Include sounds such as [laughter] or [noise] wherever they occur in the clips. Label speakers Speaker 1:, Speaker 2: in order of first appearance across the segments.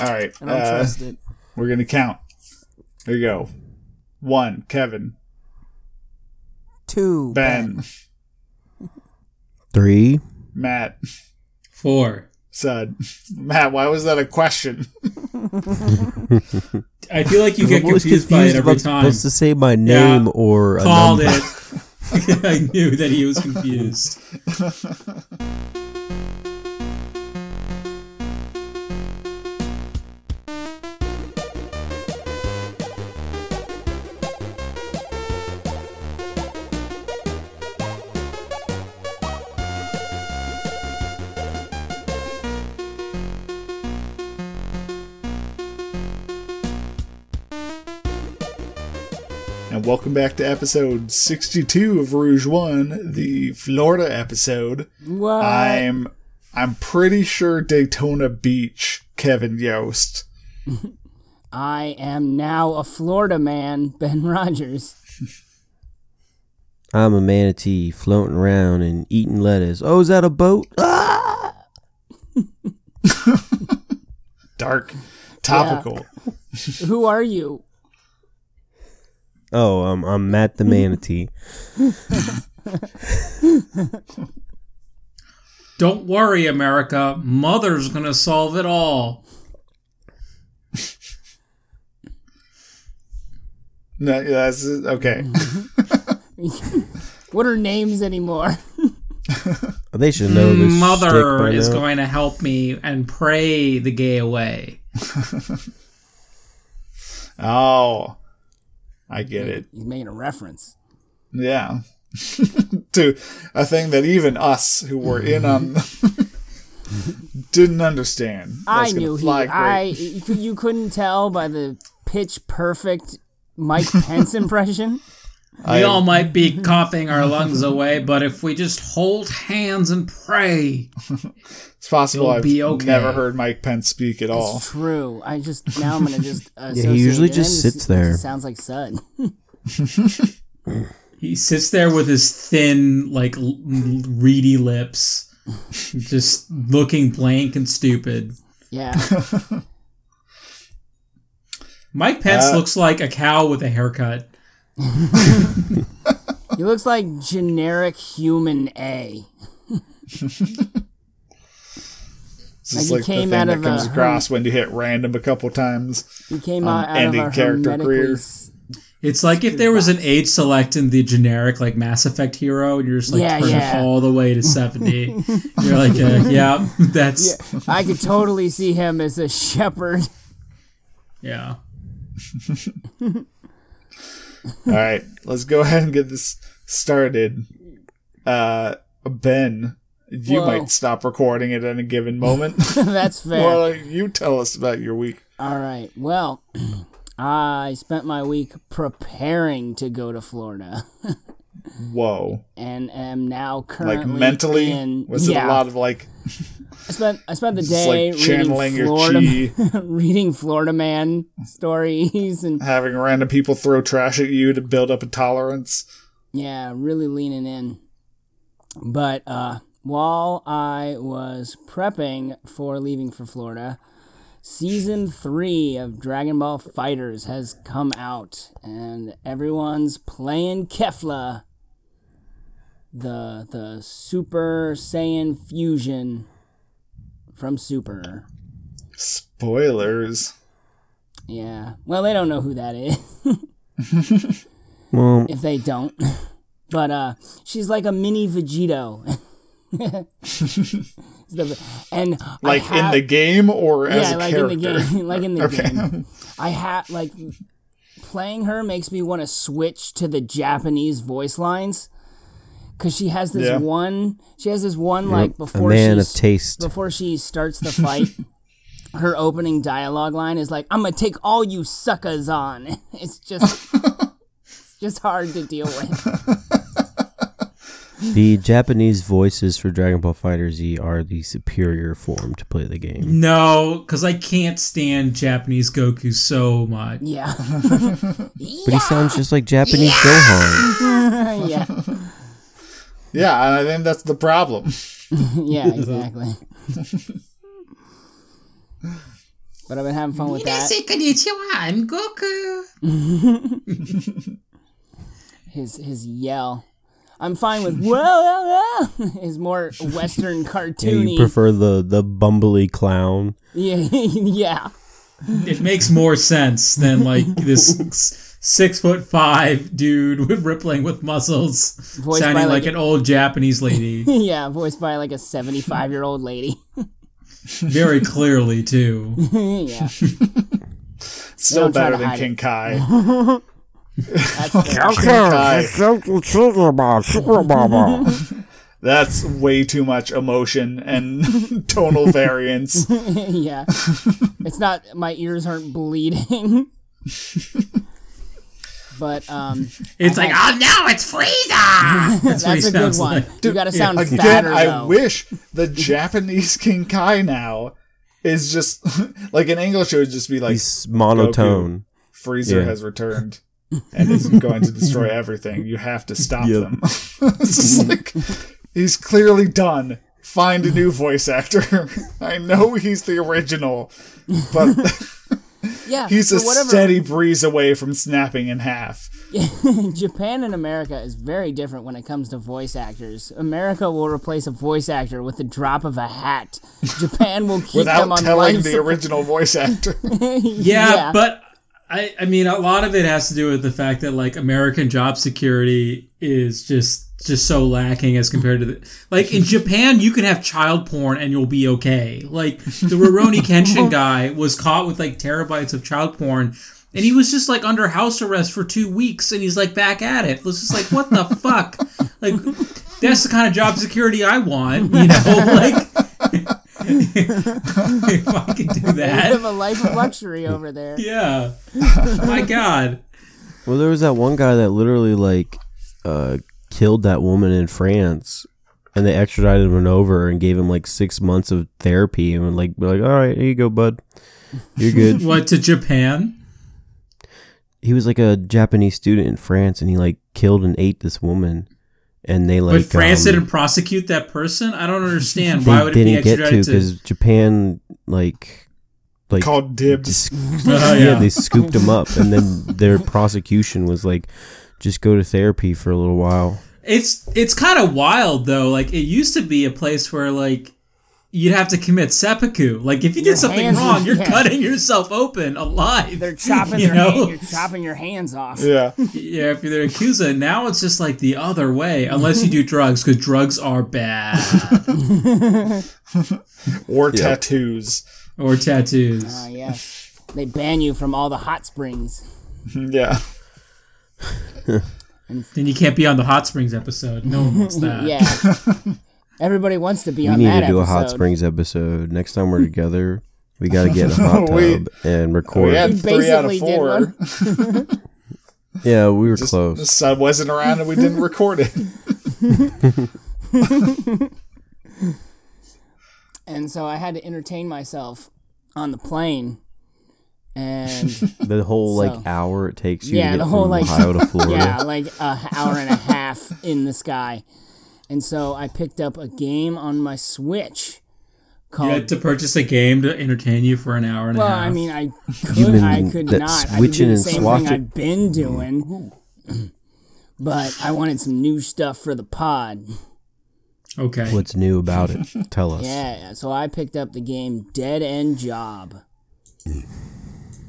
Speaker 1: All right.
Speaker 2: I don't
Speaker 1: uh,
Speaker 2: trust it.
Speaker 1: We're gonna count. Here you go. One, Kevin.
Speaker 2: Two.
Speaker 1: Ben. [laughs]
Speaker 3: Three.
Speaker 1: Matt.
Speaker 4: Four.
Speaker 1: Sud. [laughs] Matt, why was that a question?
Speaker 4: I feel like you
Speaker 3: I'm
Speaker 4: get
Speaker 3: always
Speaker 4: confused by it every
Speaker 3: I'm
Speaker 4: time.
Speaker 3: supposed to say my name
Speaker 4: Yeah.
Speaker 3: or a
Speaker 4: Called
Speaker 3: number.
Speaker 4: it. [laughs] I knew that he was confused.
Speaker 1: Back to episode 62 of Rouge One, the Florida episode.
Speaker 2: What?
Speaker 1: I'm I'm pretty sure Daytona Beach, Kevin Yost.
Speaker 2: I am now a Florida man, Ben Rogers.
Speaker 3: I'm a manatee floating around and eating lettuce. Oh, is that a boat? Ah! [laughs]
Speaker 1: Dark, topical.
Speaker 2: Who are you?
Speaker 3: Oh, I'm I'm Matt the manatee.
Speaker 4: Don't worry, America. Mother's gonna solve it all.
Speaker 1: No, that's okay. [laughs]
Speaker 2: What are names anymore? [laughs]
Speaker 3: They should know this.
Speaker 4: Mother
Speaker 3: by
Speaker 4: is
Speaker 3: now.
Speaker 4: going to help me and pray the gay away. [laughs]
Speaker 1: Oh, I get it.
Speaker 2: He's making a reference.
Speaker 1: Yeah. [laughs] to a thing that even us who were in on [laughs] [laughs] didn't understand.
Speaker 2: I
Speaker 1: That's gonna
Speaker 2: knew he. I you couldn't tell by the pitch perfect Mike Pence impression.
Speaker 4: We all might be coughing our lungs away, but if we just hold hands and pray, [laughs]
Speaker 1: It's possible
Speaker 4: You'll
Speaker 1: I've
Speaker 4: be okay.
Speaker 1: never heard Mike Pence speak at all.
Speaker 2: It's true. I just now I'm gonna just. [laughs] yeah.
Speaker 3: he usually
Speaker 2: associate it.
Speaker 3: just
Speaker 2: It
Speaker 3: sits there.
Speaker 2: It sounds like Sud. [laughs]
Speaker 4: he sits there with his thin, like l- reedy lips, just looking blank and stupid.
Speaker 2: Yeah.
Speaker 4: Mike Pence
Speaker 1: Uh,
Speaker 4: looks like a cow with a haircut.
Speaker 2: He looks like generic human A.
Speaker 1: It's just
Speaker 2: Like
Speaker 1: like,
Speaker 2: he
Speaker 1: the thing
Speaker 2: out
Speaker 1: that comes
Speaker 2: a
Speaker 1: across when you hit random a couple times.
Speaker 2: He came
Speaker 1: Um,
Speaker 2: out, out of
Speaker 1: ending
Speaker 2: a
Speaker 1: character career.
Speaker 2: s-
Speaker 4: It's like if there was an age select in the generic like Mass Effect hero, and you're just like
Speaker 2: Yeah,
Speaker 4: turning
Speaker 2: yeah.
Speaker 4: all the way to seventy. [laughs] you're like, uh, yeah, [laughs] that's
Speaker 2: I could totally see him as a shepherd.
Speaker 4: yeah. [laughs]
Speaker 1: All right, let's go [laughs] ahead and get this started. Uh, Ben, you
Speaker 2: Whoa.
Speaker 1: might stop recording at any given moment. [laughs]
Speaker 2: That's [laughs] fair.
Speaker 1: like, you tell us about your week.
Speaker 2: All right. Well, [clears throat] I spent my week preparing to go to Florida,
Speaker 1: Whoa.
Speaker 2: and am now currently
Speaker 1: Like mentally,
Speaker 2: in.
Speaker 1: was
Speaker 2: yeah,
Speaker 1: it a lot of like
Speaker 2: I spent I spent the [laughs] day
Speaker 1: like channeling
Speaker 2: reading
Speaker 1: your
Speaker 2: Florida,
Speaker 1: chi, [laughs]
Speaker 2: reading Florida Man stories, and
Speaker 1: having random people throw trash at you to build up a tolerance?
Speaker 2: yeah, really leaning in. But uh, while I was prepping for leaving for Florida, season three of Dragon Ball Fighters has come out, and everyone's playing Kefla, the the Super Saiyan fusion from Super.
Speaker 1: Spoilers.
Speaker 2: Yeah, well, they don't know who that is [laughs]
Speaker 3: Well,
Speaker 2: if they don't. But uh, she's like a mini Vegito. [laughs] And
Speaker 1: Like
Speaker 2: have-
Speaker 1: in the game or as
Speaker 2: yeah,
Speaker 1: a
Speaker 2: like
Speaker 1: character?
Speaker 2: in the game, [laughs] like in the
Speaker 1: Okay.
Speaker 2: game. I have like playing her makes me want to switch to the Japanese voice lines because she has this
Speaker 1: Yeah.
Speaker 2: one. She has this one like before
Speaker 3: a
Speaker 2: before
Speaker 3: man of taste.
Speaker 2: before she starts the [laughs] fight. her opening dialogue line is like, "I'm gonna take all you suckers on." [laughs] It's just, it's [laughs] just hard to deal with.
Speaker 3: The Japanese voices for Dragon Ball Fighter Z are the superior form to play the game.
Speaker 4: No, because I can't stand Japanese Goku so much.
Speaker 2: Yeah,
Speaker 3: But he sounds just like Japanese Gohan.
Speaker 2: yeah,
Speaker 1: Yeah, and I think that's the problem. [laughs]
Speaker 2: yeah, [laughs] exactly. But I've been having fun with that.
Speaker 4: konnichiwa, I'm Goku. [laughs]
Speaker 2: His his yell. I'm fine with whoa, whoa, whoa. His more Western
Speaker 3: Yeah,
Speaker 2: cartoony.
Speaker 3: you prefer the the bumbly clown.
Speaker 2: yeah, yeah.
Speaker 4: It makes more sense than like this s- six foot five dude with rippling with muscles,
Speaker 2: Voiced
Speaker 4: sounding
Speaker 2: by,
Speaker 4: like,
Speaker 2: like,
Speaker 4: an old Japanese lady. [laughs]
Speaker 2: yeah, voiced by like a 75 year old lady. [laughs]
Speaker 4: Very clearly too. [laughs]
Speaker 2: yeah,
Speaker 1: Still better than King
Speaker 2: it.
Speaker 1: Kai.
Speaker 2: that's fair.
Speaker 1: King Kai. That's way too much emotion and tonal variance.
Speaker 2: yeah. It's not my ears aren't bleeding. But um [laughs]
Speaker 4: It's like, oh no, it's Frieza. [laughs] That's,
Speaker 2: that's a good one.
Speaker 4: like.
Speaker 2: you gotta sound
Speaker 1: Again,
Speaker 2: fatter
Speaker 1: I
Speaker 2: though.
Speaker 1: wish the Japanese [laughs] King Kai now is just like in English it would just be like
Speaker 3: He's monotone.
Speaker 1: Frieza
Speaker 3: Yeah.
Speaker 1: has returned and is going to destroy everything. You have to stop
Speaker 3: Yep.
Speaker 1: them. it's just like he's clearly done. Find a new voice actor. I know he's the original, but
Speaker 2: yeah,
Speaker 1: he's a
Speaker 2: whatever
Speaker 1: steady breeze away from snapping in half. [laughs]
Speaker 2: Japan and America is very different when it comes to voice actors. America will replace a voice actor with the drop of a hat. Japan will keep them
Speaker 1: Without
Speaker 2: on
Speaker 1: telling the
Speaker 2: support.
Speaker 1: original voice actor. [laughs]
Speaker 4: Yeah,
Speaker 2: Yeah.
Speaker 4: but I, I mean, a lot of it has to do with the fact that like American job security is just just so lacking as compared to the like in Japan, you can have child porn and you'll be okay. Like the Rurouni [laughs] Kenshin guy was caught with like terabytes of child porn. And he was just like under house arrest for two weeks, and he's like back at it. It was just like, what the [laughs] fuck? Like, that's the kind of job security I want, you know? [laughs] Like, if I could do
Speaker 2: They
Speaker 4: that,
Speaker 2: live a life of luxury over there.
Speaker 4: yeah. My God.
Speaker 3: Well, there was that one guy that literally like uh, killed that woman in France, and they extradited him over and gave him like six months of therapy, and like, be like, all right, here you go, bud, you're good.
Speaker 4: What to Japan?
Speaker 3: he was like a Japanese student in France, and he like killed and ate this woman, and they like
Speaker 4: but France
Speaker 3: um,
Speaker 4: didn't prosecute that person. I don't understand. [laughs] Why would it be
Speaker 3: get to
Speaker 4: extradited to?
Speaker 3: because Japan like like
Speaker 1: Called dibs.
Speaker 3: dis-
Speaker 4: Oh, [laughs] [laughs]
Speaker 3: yeah.
Speaker 4: yeah.
Speaker 3: they scooped him up, and then their prosecution was like, just go to therapy for a little while.
Speaker 4: It's it's kind of wild though. Like it used to be a place where like you'd have to commit seppuku. Like if you
Speaker 2: Your
Speaker 4: did something
Speaker 2: hands-
Speaker 4: wrong, you're [laughs]
Speaker 2: yeah.
Speaker 4: cutting yourself open alive.
Speaker 2: They're chopping [laughs]
Speaker 4: You
Speaker 2: their
Speaker 4: know?
Speaker 2: hand, you're chopping your hands off.
Speaker 1: Yeah. [laughs]
Speaker 4: yeah, if you're the accuser, now it's just like the other way, unless you do drugs, because drugs are bad
Speaker 1: Or tattoos.
Speaker 4: or tattoos.
Speaker 2: Ah, yes. They ban you from all the hot springs.
Speaker 1: Yeah.
Speaker 4: Then you can't be on the hot springs episode. No one wants that.
Speaker 2: Yeah. Everybody wants to be
Speaker 3: We
Speaker 2: on
Speaker 3: need
Speaker 2: that
Speaker 3: to do
Speaker 2: episode.
Speaker 3: a hot springs episode next time we're together. We got to get in a [laughs] hot tub
Speaker 1: We-
Speaker 3: and record.
Speaker 1: We had
Speaker 2: We
Speaker 1: three out of
Speaker 2: basically did
Speaker 1: four.
Speaker 2: one. [laughs]
Speaker 3: yeah, we were
Speaker 1: The
Speaker 3: close.
Speaker 1: The sun wasn't around and we didn't record it. [laughs]
Speaker 2: And so I had to entertain myself on the plane. And
Speaker 3: The whole like hour it takes you
Speaker 2: Yeah,
Speaker 3: to
Speaker 2: the whole,
Speaker 3: from
Speaker 2: like-
Speaker 3: Ohio to Florida.
Speaker 2: yeah, like a hour and a half in the sky. And so I picked up a game on my Switch
Speaker 4: You
Speaker 2: called
Speaker 4: had to purchase a game to entertain you for an hour and
Speaker 2: Well,
Speaker 4: a half.
Speaker 2: Well, I mean, I could,
Speaker 3: been
Speaker 2: I could
Speaker 3: that
Speaker 2: not. I could do the same thing
Speaker 3: swatching.
Speaker 2: I've been doing, [clears throat] but I wanted some new stuff for the pod.
Speaker 4: okay.
Speaker 3: What's new about it? [laughs] Tell us.
Speaker 2: Yeah, so I picked up the game Dead End Job,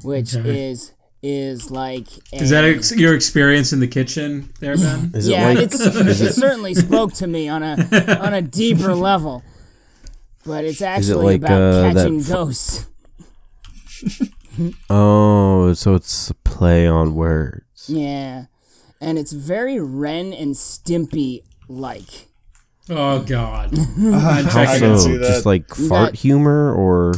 Speaker 2: which
Speaker 4: Okay.
Speaker 2: is is like a,
Speaker 4: Is that ex- your experience in the kitchen there, Ben? [gasps]
Speaker 3: Is it
Speaker 2: yeah,
Speaker 3: like
Speaker 2: it's, it certainly spoke to me on a [laughs] on a deeper level. But it's actually
Speaker 3: like,
Speaker 2: about
Speaker 3: uh, that
Speaker 2: catching
Speaker 3: f-
Speaker 2: ghosts. [laughs]
Speaker 3: Oh, so it's a play on words.
Speaker 2: Yeah, and it's very Ren and Stimpy like.
Speaker 4: Oh God. [laughs]
Speaker 1: I can
Speaker 3: So
Speaker 1: see that.
Speaker 3: just like fart
Speaker 2: That-
Speaker 3: humor or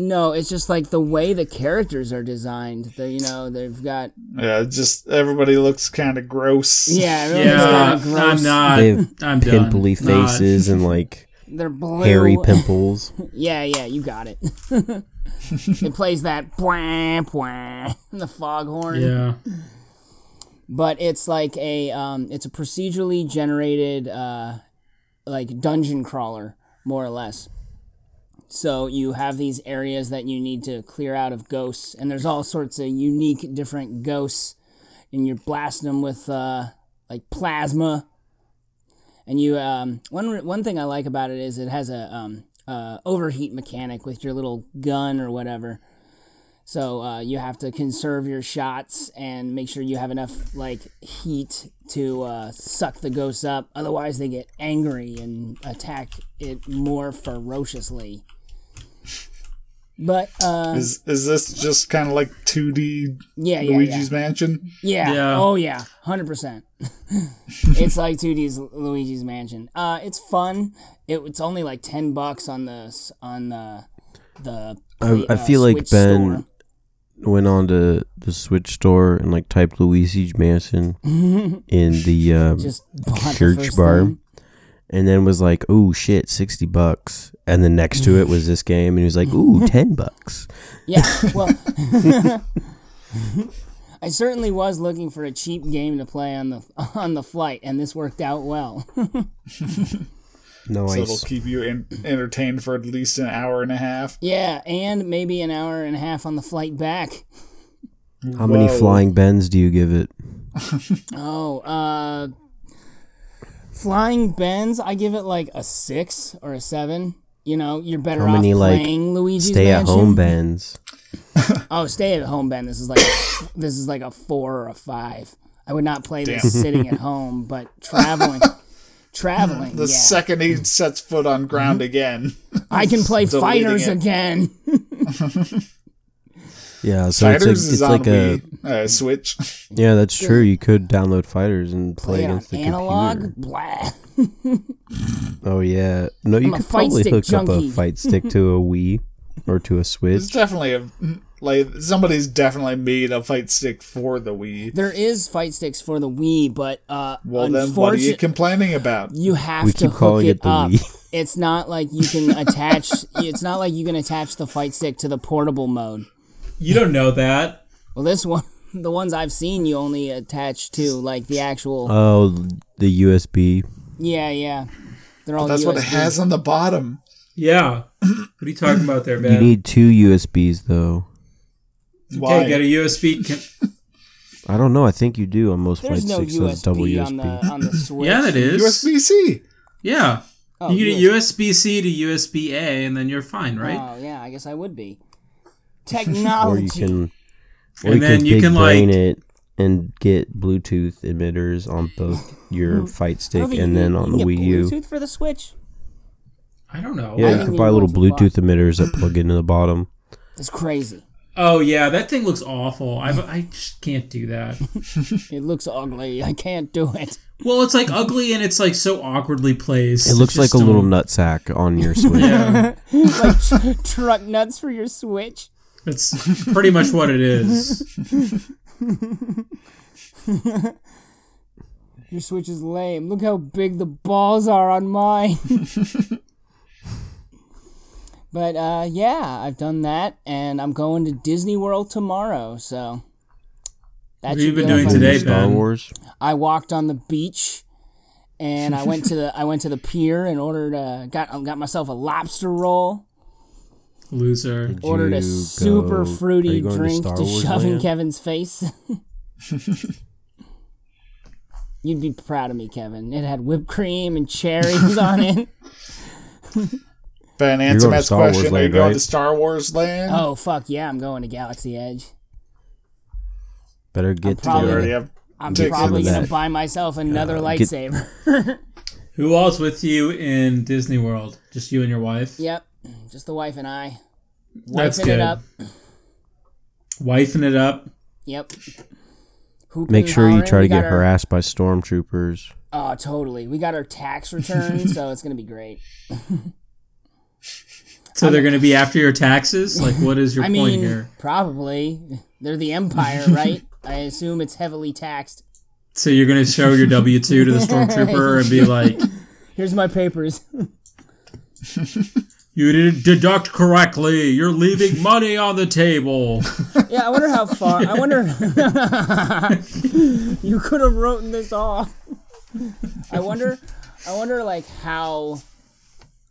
Speaker 2: No, it's just like the way the characters are designed. They, you know, they've got
Speaker 1: yeah, just everybody looks kind of gross.
Speaker 2: yeah, [laughs] everyone's
Speaker 4: Yeah,
Speaker 2: kinda gross.
Speaker 4: I'm not.
Speaker 3: They have
Speaker 4: I'm done.
Speaker 3: pimply
Speaker 4: Not.
Speaker 3: faces and like [laughs]
Speaker 2: They're blue.
Speaker 3: hairy [laughs] pimples.
Speaker 2: Yeah, yeah, you got it. it plays that bwah, bwah, the foghorn.
Speaker 4: Yeah.
Speaker 2: But it's like a um, it's a procedurally generated uh, like dungeon crawler, more or less. So you have these areas that you need to clear out of ghosts, and there's all sorts of unique, different ghosts, and you're blasting them with uh, like plasma. And you, um, one one thing I like about it is it has a um, uh, overheat mechanic with your little gun or whatever. So uh, you have to conserve your shots and make sure you have enough like heat to uh, suck the ghosts up. Otherwise, they get angry and attack it more ferociously. But uh,
Speaker 1: Is is this just kind of like 2D
Speaker 2: yeah, yeah,
Speaker 1: Luigi's
Speaker 2: yeah.
Speaker 1: Mansion?
Speaker 2: Yeah.
Speaker 4: Yeah.
Speaker 2: Oh yeah. Hundred percent. [laughs] It's like 2D's Luigi's Mansion. Uh, it's fun. It, it's only like ten bucks on the on the the.
Speaker 3: I, I
Speaker 2: uh,
Speaker 3: feel like Ben
Speaker 2: store.
Speaker 3: went on to the Switch store and like typed Luigi's Mansion [laughs] in the um,
Speaker 2: just the
Speaker 3: search bar,
Speaker 2: thing.
Speaker 3: and then was like, "Oh shit, sixty bucks." And then next to it was this game, and he was like, "Ooh, [laughs] ten bucks."
Speaker 2: Yeah. [laughs] Well. [laughs] I certainly was looking for a cheap game to play on the on the flight, and this worked out well.
Speaker 3: No
Speaker 1: So it'll keep you in, entertained for at least an hour and a half.
Speaker 2: yeah, and maybe an hour and a half on the flight back.
Speaker 3: How many flying bends do you give it?
Speaker 2: Oh, uh, Flying Bends, I give it like a six or a seven. You know, you're better
Speaker 3: How many,
Speaker 2: off
Speaker 3: like,
Speaker 2: playing Luigi's
Speaker 3: Stay at
Speaker 2: Mansion.
Speaker 3: home bends. [laughs]
Speaker 2: Oh, stay at home, Ben. This is like [coughs] this is like a four or a five. I would not play this [laughs] sitting at home, but traveling, traveling.
Speaker 1: The
Speaker 2: yeah.
Speaker 1: second he sets foot on ground mm-hmm. again,
Speaker 2: I can play [laughs] fighters
Speaker 1: it.
Speaker 2: again.
Speaker 3: Yeah, so it's like it's like a
Speaker 1: Wii, uh, Switch.
Speaker 3: yeah, that's true. You could download fighters and play
Speaker 2: Play it on
Speaker 3: against the
Speaker 2: analog.
Speaker 3: computer.
Speaker 2: Blah. [laughs]
Speaker 3: Oh yeah, no, you
Speaker 2: I'm
Speaker 3: could
Speaker 2: fight
Speaker 3: probably
Speaker 2: stick
Speaker 3: hook
Speaker 2: junkie.
Speaker 3: up a fight [laughs] stick to a Wii or to a
Speaker 1: It's
Speaker 3: Switch.
Speaker 1: definitely a like somebody's definitely made a fight stick for the Wii.
Speaker 2: There is fight sticks for the Wii, but uh,
Speaker 1: Well, then what are you complaining about?
Speaker 2: you have
Speaker 3: We
Speaker 2: to
Speaker 3: keep
Speaker 2: hook
Speaker 3: calling
Speaker 2: it,
Speaker 3: it the
Speaker 2: up.
Speaker 3: Wii. [laughs]
Speaker 2: It's not like you can attach. it's not like you can attach the fight stick to the portable mode.
Speaker 4: You don't know that.
Speaker 2: Well, this one, the ones I've seen, you only attach to like the actual.
Speaker 3: Oh, the USB.
Speaker 2: yeah, yeah. They're all.
Speaker 1: That's what it has on the bottom.
Speaker 4: Yeah. What are you talking about there, man?
Speaker 3: You need two USBs though.
Speaker 1: Why?
Speaker 4: Okay, get a USB. Can-
Speaker 3: I don't know. I think you do on most
Speaker 2: There's
Speaker 3: fight
Speaker 2: no
Speaker 3: sticks. so it's double
Speaker 2: USB
Speaker 3: USB.
Speaker 2: on the on the Switch.
Speaker 4: yeah, that is.
Speaker 1: USB C.
Speaker 4: Yeah.
Speaker 2: Oh,
Speaker 4: you get
Speaker 2: yeah.
Speaker 4: a USB C to USB A, and then you're fine, right?
Speaker 2: Oh yeah, I guess I would be. Technology.
Speaker 3: or you can, or
Speaker 4: And then
Speaker 3: can
Speaker 4: you
Speaker 3: big
Speaker 4: can,
Speaker 3: brain
Speaker 4: like-
Speaker 3: it and get Bluetooth emitters on both your oh.
Speaker 2: fight
Speaker 3: stick and
Speaker 2: you
Speaker 3: then on
Speaker 2: you
Speaker 3: the
Speaker 2: can
Speaker 3: Wii
Speaker 2: get
Speaker 3: U.
Speaker 2: Bluetooth for the Switch.
Speaker 4: I don't know.
Speaker 3: Yeah,
Speaker 2: I
Speaker 3: you can buy little
Speaker 2: too.
Speaker 3: Bluetooth emitters that [clears throat] plug into the bottom.
Speaker 2: It's crazy.
Speaker 4: Oh yeah, that thing looks awful. I I just can't do that. [laughs]
Speaker 2: It looks ugly. I can't do it.
Speaker 4: Well, it's like ugly and it's like so awkwardly placed.
Speaker 3: It looks like a little
Speaker 4: don't-
Speaker 3: nutsack on your [laughs] Switch.
Speaker 4: Yeah, [laughs]
Speaker 2: like tr- truck nuts for your Switch.
Speaker 4: That's pretty much what it is. [laughs]
Speaker 2: Your Switch is lame. Look how big the balls are on mine. [laughs] but uh, yeah, I've done that, and I'm going to Disney World tomorrow. So that
Speaker 4: What have you been
Speaker 2: be
Speaker 4: doing today.
Speaker 3: Star
Speaker 4: Ben?
Speaker 3: Wars.
Speaker 2: I walked on the beach, and I went to the I went to the pier and ordered a got got myself a lobster roll.
Speaker 4: Loser.
Speaker 2: Ordered a super
Speaker 3: go-
Speaker 2: fruity
Speaker 3: you going to
Speaker 2: drink to
Speaker 3: Wars
Speaker 2: shove in Kevin's face. [laughs] You'd be proud of me, Kevin. It had whipped cream and cherries [laughs] on it.
Speaker 1: Ben,
Speaker 3: You're
Speaker 1: answer
Speaker 3: going to
Speaker 1: Matt's
Speaker 3: Star Wars
Speaker 1: question. Are you going
Speaker 3: right?
Speaker 1: to Star Wars Land?
Speaker 2: Oh fuck yeah, I'm going to Galaxy Edge.
Speaker 3: Better get
Speaker 2: probably-
Speaker 1: you
Speaker 3: together.
Speaker 1: already have
Speaker 2: I'm probably gonna
Speaker 3: that.
Speaker 2: buy myself another
Speaker 3: get-
Speaker 2: lightsaber.
Speaker 4: Who all's with you in Disney World? Just you and your wife?
Speaker 2: yep, just the wife and I.
Speaker 4: That's
Speaker 2: Wifing
Speaker 4: good.
Speaker 2: it up.
Speaker 4: Wifing it up.
Speaker 2: Yep. Hooping
Speaker 3: Make sure you try
Speaker 2: We
Speaker 3: to get
Speaker 2: our-
Speaker 3: harassed by stormtroopers.
Speaker 2: Oh, totally. We got our tax return, so it's gonna be great.
Speaker 4: So they're going to be after your taxes? Like, what is your
Speaker 2: I
Speaker 4: point
Speaker 2: mean,
Speaker 4: here?
Speaker 2: probably they're the Empire, [laughs] right? I assume it's heavily taxed.
Speaker 4: So you're going to show your W 2 to the stormtrooper and be like, [laughs]
Speaker 2: Here's my papers. [laughs]
Speaker 4: you didn't deduct correctly. You're leaving [laughs] money on the table. [laughs]
Speaker 2: Yeah, I wonder how far. I wonder. [laughs] you could have written this off. I wonder. I wonder, like how.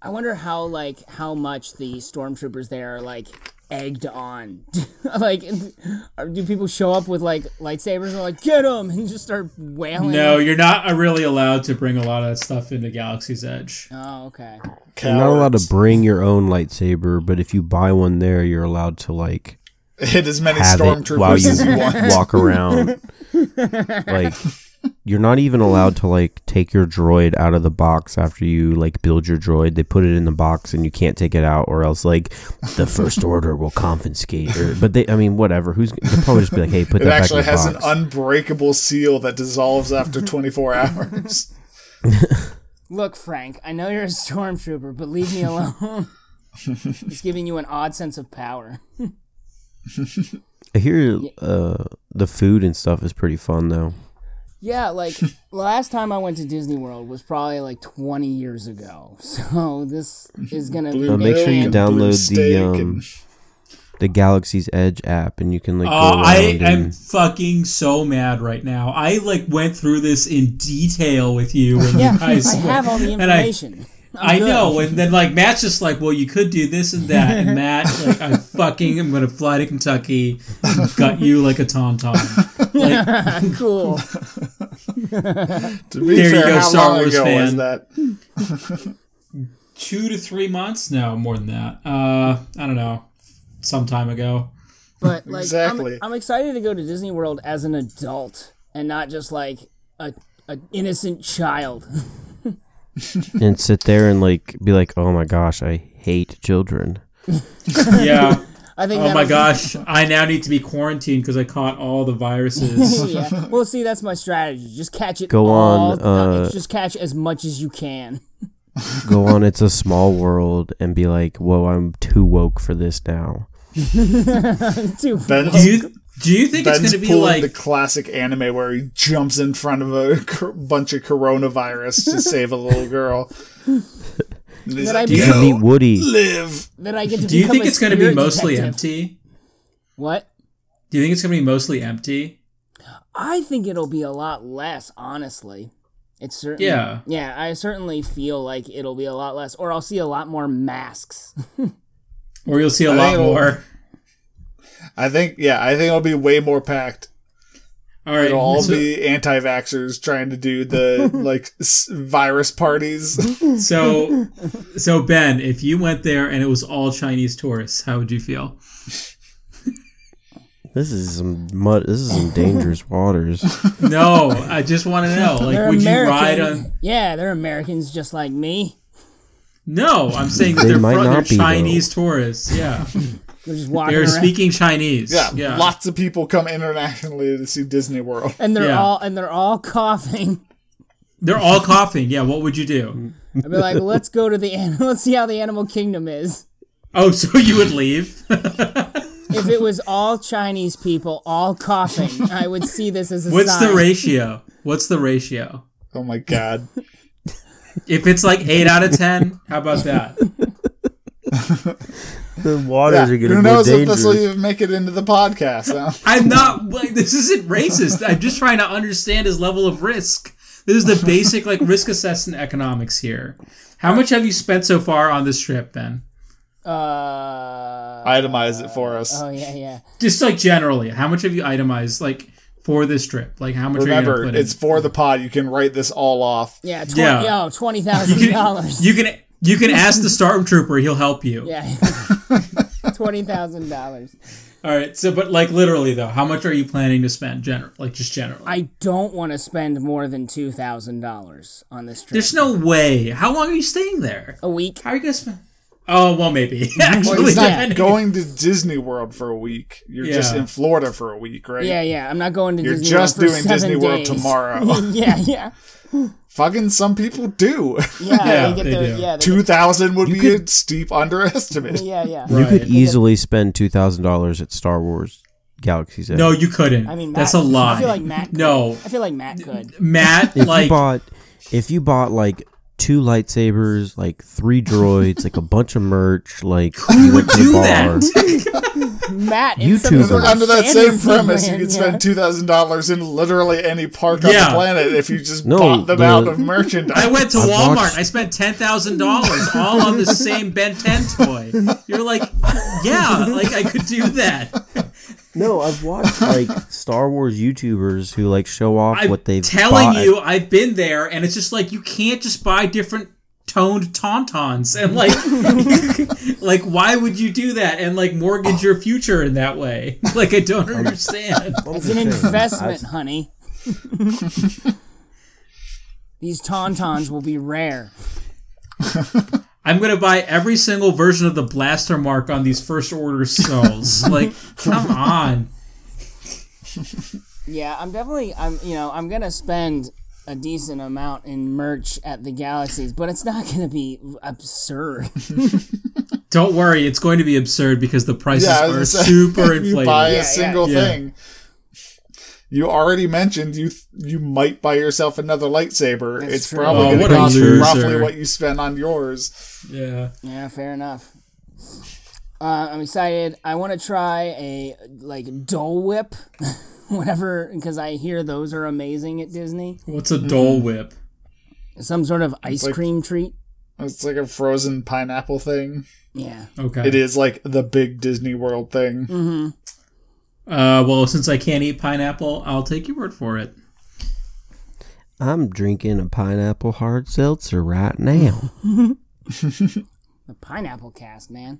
Speaker 2: I wonder how like how much the stormtroopers there are like egged on. [laughs] like, do people show up with like lightsabers and like get them and just start wailing?
Speaker 4: No, you're not really allowed to bring a lot of that stuff into Galaxy's Edge.
Speaker 2: Oh, okay.
Speaker 3: You're not allowed to bring your own lightsaber, but if you buy one there, you're allowed to like [laughs]
Speaker 1: hit as many
Speaker 3: have it while
Speaker 1: stormtroopers as you
Speaker 3: you
Speaker 1: want.
Speaker 3: walk around. [laughs] like you're not even allowed to like take your droid out of the box after you like build your droid. They put it in the box and you can't take it out, or else like the First Order will confiscate. Or, but they, I mean, whatever. Who's they'll probably just be like, hey, put
Speaker 1: It
Speaker 3: that
Speaker 1: actually
Speaker 3: back in
Speaker 1: has
Speaker 3: the
Speaker 1: an unbreakable seal that dissolves after 24 hours. [laughs]
Speaker 2: Look, Frank, I know you're a stormtrooper, but leave me alone. [laughs] it's giving you an odd sense of power.
Speaker 3: I hear uh, the food and stuff is pretty fun though.
Speaker 2: Yeah, like [laughs] last time I went to Disney World was probably like 20 years ago. [laughs] So this is gonna be.
Speaker 1: Blue
Speaker 3: Uh, make sure you download the um,
Speaker 1: and-
Speaker 3: the Galaxy's Edge app, and you can like
Speaker 4: Oh,
Speaker 3: around
Speaker 4: I
Speaker 3: and
Speaker 4: am fucking so mad right now. I like went through this in detail with you when [laughs]
Speaker 2: Yeah,
Speaker 4: you guys.
Speaker 2: I have all the information. I'm
Speaker 4: I
Speaker 2: good. [laughs]
Speaker 4: know, and then like Matt's just like, well, you could do this and that, and Matt, like, I [laughs] fucking am gonna fly to Kentucky, and gut you like a tauntaun. Like, [laughs]
Speaker 2: cool.
Speaker 1: To be
Speaker 4: There you go,
Speaker 1: how
Speaker 4: Star
Speaker 1: long
Speaker 4: Wars
Speaker 1: ago was
Speaker 4: fan.
Speaker 1: that?
Speaker 4: two to three months? No, more than that. Uh, I don't know, some time ago.
Speaker 2: But like,
Speaker 1: Exactly.
Speaker 2: I'm, I'm excited to go to Disney World as an adult and not just like a, a innocent child. [laughs]
Speaker 3: and sit there and like be like, oh my gosh, I hate children. [laughs]
Speaker 4: Yeah.
Speaker 2: I think.
Speaker 4: Oh
Speaker 2: that'll
Speaker 4: my
Speaker 2: be-
Speaker 4: gosh, [laughs] I now need to be quarantined because I caught all the viruses.
Speaker 2: yeah. Well, see, that's my strategy. Just catch it.
Speaker 3: Go
Speaker 2: all,
Speaker 3: on,
Speaker 2: no,
Speaker 3: uh,
Speaker 2: just catch as much as you can.
Speaker 3: Go on, it's a small world, and be like, whoa, I'm too woke for this now.
Speaker 2: Too.
Speaker 1: Ben's,
Speaker 4: do you do you think it's gonna be like
Speaker 1: the classic anime where he jumps in front of a cor- bunch of coronavirus to [laughs] save a little girl. And he's
Speaker 2: That I
Speaker 1: like,
Speaker 2: be-
Speaker 3: You should
Speaker 1: "Yo,
Speaker 3: meet Woody.
Speaker 1: live.
Speaker 2: That I get to.
Speaker 4: Do you think it's going to be mostly
Speaker 2: detective.
Speaker 4: empty?
Speaker 2: What?
Speaker 4: Do you think it's going to be mostly empty?
Speaker 2: I think it'll be a lot less, honestly. It's certainly
Speaker 4: Yeah.
Speaker 2: yeah. I certainly feel like it'll be a lot less, or I'll see a lot more masks. [laughs]
Speaker 4: Or you'll see a
Speaker 1: I
Speaker 4: lot
Speaker 1: think it'll- oh.
Speaker 4: more?
Speaker 1: I think, yeah, I think it'll be way more packed.
Speaker 4: All right.
Speaker 1: It'll all
Speaker 4: so,
Speaker 1: be anti-vaxxers trying to do the [laughs] like s- virus parties. [laughs]
Speaker 4: so, [laughs] so Ben, if you went there and it was all Chinese tourists, how would you feel?
Speaker 3: This is some mud. This is some dangerous waters.
Speaker 4: No, I just want to know. Like,
Speaker 2: They're
Speaker 4: would you ride on?
Speaker 2: Yeah, they're Americans just like me.
Speaker 4: No, I'm saying that
Speaker 3: They
Speaker 4: they're,
Speaker 3: might
Speaker 4: fr- they're
Speaker 3: not be, though.
Speaker 4: Chinese tourists. Yeah,
Speaker 2: They're just walking
Speaker 4: they're
Speaker 2: around,
Speaker 4: speaking Chinese.
Speaker 1: Yeah,
Speaker 4: Yeah,
Speaker 1: lots of people come internationally to see Disney World.
Speaker 2: and they're
Speaker 4: Yeah.
Speaker 2: all and they're all coughing.
Speaker 4: they're all coughing. Yeah, what would you do?
Speaker 2: I'd be like, let's go to the [laughs] an- let's see how the animal kingdom is.
Speaker 4: Oh, so you would leave?
Speaker 2: If it was all Chinese people all coughing, I would see this as a
Speaker 4: What's
Speaker 2: sign.
Speaker 4: the ratio? What's the ratio?
Speaker 1: Oh my god.
Speaker 4: If it's like eight out of ten, how about that? [laughs] [laughs]
Speaker 3: the waters
Speaker 1: Yeah, who knows if this will even make it into the podcast? Huh? [laughs]
Speaker 4: I'm not like this isn't racist. I'm just trying to understand his level of risk. This is the basic like risk assessment economics here. How much have you spent so far on this trip, Ben?
Speaker 2: Uh,
Speaker 1: Itemize it for us.
Speaker 2: oh yeah, yeah.
Speaker 4: Just like generally, how much have you itemized like for this trip? Like how much are you
Speaker 1: Remember,
Speaker 4: gonna in?
Speaker 1: it's for the pod. You can write this all off.
Speaker 2: Yeah, twenty.
Speaker 4: Yeah.
Speaker 2: Yo, twenty thousand
Speaker 4: you
Speaker 2: dollars.
Speaker 4: can you can you can [laughs] ask the stormtrooper, he'll help you.
Speaker 2: Yeah, [laughs] twenty thousand dollars.
Speaker 4: All right. So, but like literally though, how much are you planning to spend? General, like just generally.
Speaker 2: I don't want to spend more than two thousand dollars on this trip.
Speaker 4: There's no way. How long are you staying there?
Speaker 2: a week.
Speaker 4: How are you gonna spend? Oh well, maybe. [laughs]
Speaker 1: Well,
Speaker 4: Actually,
Speaker 1: he's not
Speaker 4: depending-
Speaker 1: going to Disney World for a week. You're just in Florida for a week, right?
Speaker 2: Yeah, yeah. I'm not going to
Speaker 1: You're
Speaker 2: Disney
Speaker 1: just
Speaker 2: World for
Speaker 1: doing
Speaker 2: seven
Speaker 1: Disney World tomorrow. [laughs]
Speaker 2: yeah, yeah,
Speaker 1: Fucking some people do.
Speaker 2: yeah. [laughs]
Speaker 4: Yeah,
Speaker 2: they get
Speaker 4: they
Speaker 2: their,
Speaker 4: do.
Speaker 2: yeah,
Speaker 1: Two thousand would be
Speaker 3: could-
Speaker 1: a steep underestimate.
Speaker 2: get, yeah, yeah.
Speaker 3: You could easily spend two thousand dollars at Star Wars Galaxy's Edge.
Speaker 4: No, you couldn't.
Speaker 2: I mean,
Speaker 4: that's a lie.
Speaker 2: I feel like Matt. Could.
Speaker 4: No,
Speaker 2: I feel like Matt could.
Speaker 4: Matt,
Speaker 3: if
Speaker 4: like
Speaker 3: you bought, if you bought like two lightsabers, like three droids, like a bunch of merch, like [laughs]
Speaker 4: Who
Speaker 3: you
Speaker 4: would
Speaker 3: went to the
Speaker 4: do
Speaker 3: bar.
Speaker 4: that? [laughs]
Speaker 2: Matt, in some
Speaker 3: YouTubers.
Speaker 1: Under that same
Speaker 2: fantasy
Speaker 1: premise, you
Speaker 2: land,
Speaker 1: could
Speaker 2: yeah.
Speaker 1: spend two thousand dollars in literally any park on the planet if you just
Speaker 3: No,
Speaker 1: bought them
Speaker 3: the-
Speaker 1: out of merchandise.
Speaker 4: I went to
Speaker 3: I've
Speaker 4: Walmart.
Speaker 3: watched-
Speaker 4: I spent ten thousand dollars all on the same Ben 10 toy. You're like, yeah, like I could do that.
Speaker 3: No, I've watched like [laughs] Star Wars YouTubers who like show off
Speaker 4: I'm
Speaker 3: what they've
Speaker 4: telling
Speaker 3: bought.
Speaker 4: you, I've been there, and it's just like you can't just buy different toned tauntauns and like, [laughs] like why would you do that and like mortgage your future in that way? [laughs] Like I don't um, understand.
Speaker 2: It's an investment, honey. These tauntauns will be rare.
Speaker 4: I'm gonna buy every single version of the blaster mark on these first order skulls. [laughs] like, come on.
Speaker 2: Yeah, I'm definitely I'm you know, I'm gonna spend a decent amount in merch at the galaxies, but it's not gonna be absurd.
Speaker 4: Don't worry, it's going to be absurd because the prices
Speaker 1: yeah,
Speaker 4: are
Speaker 1: gonna
Speaker 4: super [laughs]
Speaker 1: if
Speaker 4: inflated.
Speaker 1: You buy
Speaker 2: Yeah,
Speaker 1: a single
Speaker 4: yeah.
Speaker 1: thing. You already mentioned you th- you might buy yourself another lightsaber.
Speaker 2: That's
Speaker 1: it's
Speaker 2: true.
Speaker 1: probably
Speaker 4: Oh,
Speaker 1: going to
Speaker 4: a
Speaker 1: cost
Speaker 4: loser.
Speaker 1: roughly what you spent on yours.
Speaker 4: yeah.
Speaker 2: yeah, fair enough. Uh, I'm excited. I want to try a like Dole Whip, [laughs] whatever, because I hear those are amazing at Disney.
Speaker 4: What's a Dole Whip?
Speaker 2: Some sort of ice
Speaker 1: like-
Speaker 2: cream treat.
Speaker 1: It's like a frozen pineapple thing.
Speaker 2: Yeah.
Speaker 4: Okay.
Speaker 1: It is like the big Disney World thing.
Speaker 4: Uh, well, since I can't eat pineapple, I'll take your word for it.
Speaker 3: I'm drinking a pineapple hard seltzer right now. [laughs]
Speaker 2: The pineapple cast, man.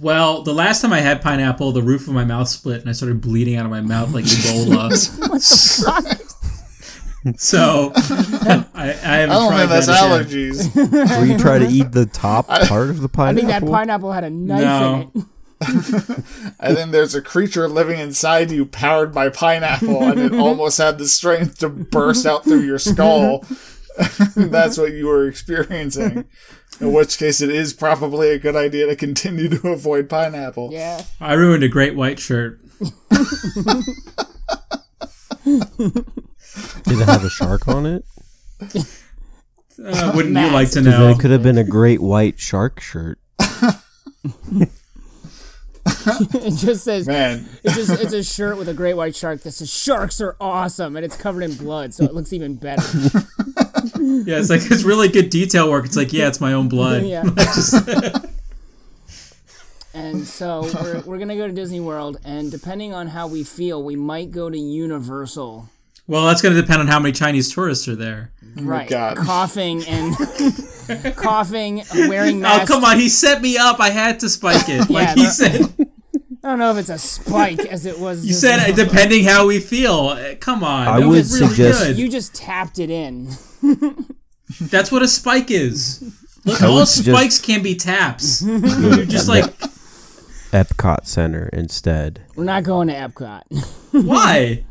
Speaker 4: Well, the last time I had pineapple, the roof of my mouth split and I started bleeding out of my mouth like Ebola. [laughs] so I, I haven't
Speaker 1: I don't
Speaker 4: tried
Speaker 1: think that's
Speaker 4: that
Speaker 1: allergies.
Speaker 3: Where you try to eat the [laughs] top part of the pineapple?
Speaker 2: I think that pineapple had a knife
Speaker 4: No.
Speaker 2: in it. [laughs]
Speaker 1: I then there's a creature living inside you powered by pineapple, and it almost had the strength to burst out through your skull. [laughs] That's what you were experiencing. In which case, it is probably a good idea to continue to avoid pineapple.
Speaker 2: Yeah.
Speaker 4: I ruined a great white shirt. [laughs]
Speaker 3: Did it have a shark on it?
Speaker 4: Uh, wouldn't you like to know?
Speaker 3: it could have been a great white shark shirt. [laughs]
Speaker 2: It just says
Speaker 1: Man,
Speaker 2: it's just it's a shirt with a great white shark that says sharks are awesome and it's covered in blood, so it looks even better. [laughs]
Speaker 4: Yeah, it's like it's really good detail work. It's like, yeah, it's my own blood. [laughs]
Speaker 2: yeah. and so we're, we're gonna go to Disney World, and depending on how we feel, we might go to Universal.
Speaker 4: Well, that's going to depend on how many Chinese tourists are there.
Speaker 2: Oh right,
Speaker 1: God.
Speaker 2: coughing and coughing, wearing masks.
Speaker 4: Oh, come on. He set me up. I had to spike it. Like
Speaker 2: Yeah,
Speaker 4: he
Speaker 2: that-
Speaker 4: said,
Speaker 2: I don't know if it's a spike as it was.
Speaker 4: you said
Speaker 2: now.
Speaker 4: uh, depending how we feel. Uh, Come on.
Speaker 3: I
Speaker 4: That
Speaker 3: would
Speaker 4: was really
Speaker 3: suggest-
Speaker 4: good.
Speaker 2: you just tapped it in. [laughs]
Speaker 4: That's what a spike is. Look, all
Speaker 3: suggest-
Speaker 4: spikes can be taps. [laughs] You're just like,
Speaker 3: Epcot Center instead.
Speaker 2: We're not going to Epcot. [laughs]
Speaker 4: why?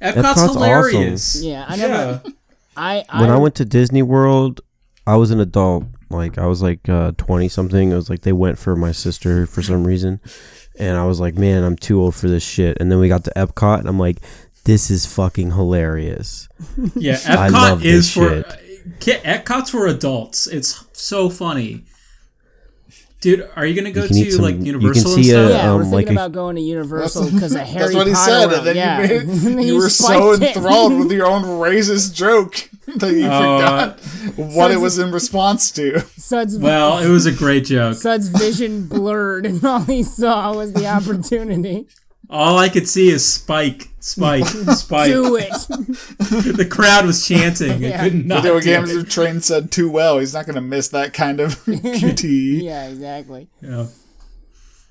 Speaker 4: Epcot's,
Speaker 3: Epcot's
Speaker 4: hilarious.
Speaker 2: yeah, I never.
Speaker 4: Yeah.
Speaker 2: I, I
Speaker 3: When I went to Disney World, I was an adult. Like I was like uh, twenty something. It was like they went for my sister for some reason, and I was like, man, I'm too old for this shit. And then we got to Epcot, and I'm like, this is fucking hilarious.
Speaker 4: Yeah,
Speaker 3: I love
Speaker 4: Epcot is
Speaker 3: this
Speaker 4: for
Speaker 3: shit.
Speaker 4: Ki- Epcot's for adults. It's so funny. Dude, are you gonna go
Speaker 3: can eat
Speaker 4: to
Speaker 3: some-
Speaker 4: like
Speaker 3: you can
Speaker 4: Universal and
Speaker 3: see a-
Speaker 4: stuff?
Speaker 2: Yeah, we're
Speaker 3: um,
Speaker 2: thinking
Speaker 3: like a-
Speaker 2: about going to Universal because of Harry
Speaker 1: that's what [laughs] he
Speaker 2: Potter
Speaker 1: said,
Speaker 2: World.
Speaker 1: and then
Speaker 2: yeah. [laughs]
Speaker 1: you, made, you were so
Speaker 2: it.
Speaker 1: enthralled with your own racist joke [laughs] that you
Speaker 4: Uh,
Speaker 1: forgot what it was in response to.
Speaker 2: Sud's,
Speaker 4: Well, it was a great joke.
Speaker 2: Sud's vision blurred, and all he saw was the opportunity.
Speaker 4: All I could see is Spike, Spike, [laughs] Spike.
Speaker 2: Do it. [laughs]
Speaker 4: The crowd was chanting.
Speaker 2: Yeah.
Speaker 4: It could not
Speaker 1: Video
Speaker 4: do
Speaker 1: games
Speaker 4: it.
Speaker 1: are trained said too well. He's not going to miss that kind of [laughs] QTE.
Speaker 2: yeah, exactly.
Speaker 4: Yeah.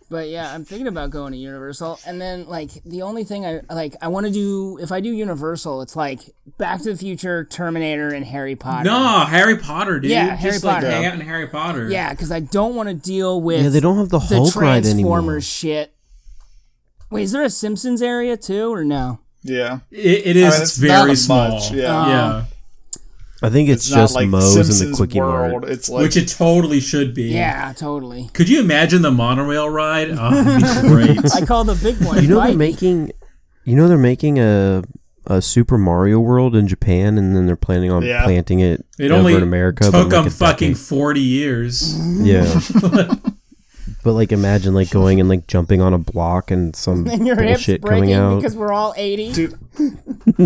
Speaker 2: But yeah, I'm thinking about going to Universal, and then like the only thing I like, I want to do if I do Universal, it's like Back to the Future, Terminator, and Harry Potter.
Speaker 4: No, Harry Potter, dude.
Speaker 2: Yeah, Harry
Speaker 4: Just like
Speaker 2: Potter.
Speaker 4: hang out in Harry Potter.
Speaker 2: Yeah, because I don't want to deal with
Speaker 3: Yeah, they don't have the
Speaker 2: the
Speaker 3: Hulk ride anymore.
Speaker 2: Transformers shit. Wait, is there a Simpsons area too, or no?
Speaker 1: Yeah.
Speaker 4: It, it is.
Speaker 1: I mean,
Speaker 4: it's,
Speaker 1: it's
Speaker 4: very small.
Speaker 1: much, yeah.
Speaker 2: Um,
Speaker 4: yeah.
Speaker 3: I think it's,
Speaker 1: It's
Speaker 3: just
Speaker 1: not like
Speaker 3: Moe's and the
Speaker 1: Simpsons
Speaker 3: Quickie
Speaker 1: World.
Speaker 3: Mart.
Speaker 1: It's like
Speaker 4: Which it totally should be.
Speaker 2: Yeah, totally.
Speaker 4: Could you imagine the monorail ride? Oh, [laughs] be great.
Speaker 2: I call the big one.
Speaker 3: You know
Speaker 2: Bite
Speaker 3: they're making, you know they're making a a Super Mario World in Japan, and then they're planning on
Speaker 1: Yeah.
Speaker 3: planting it
Speaker 4: It
Speaker 3: over
Speaker 4: only
Speaker 3: in America. but
Speaker 4: took
Speaker 3: in,
Speaker 4: them fucking
Speaker 3: decade.
Speaker 4: forty years.
Speaker 3: Yeah. [laughs] [laughs] but like, imagine like going and like jumping on a block and some [laughs]
Speaker 2: And your hips
Speaker 3: bullshit coming
Speaker 2: breaking
Speaker 3: out.
Speaker 2: because we're all 80.
Speaker 1: Dude,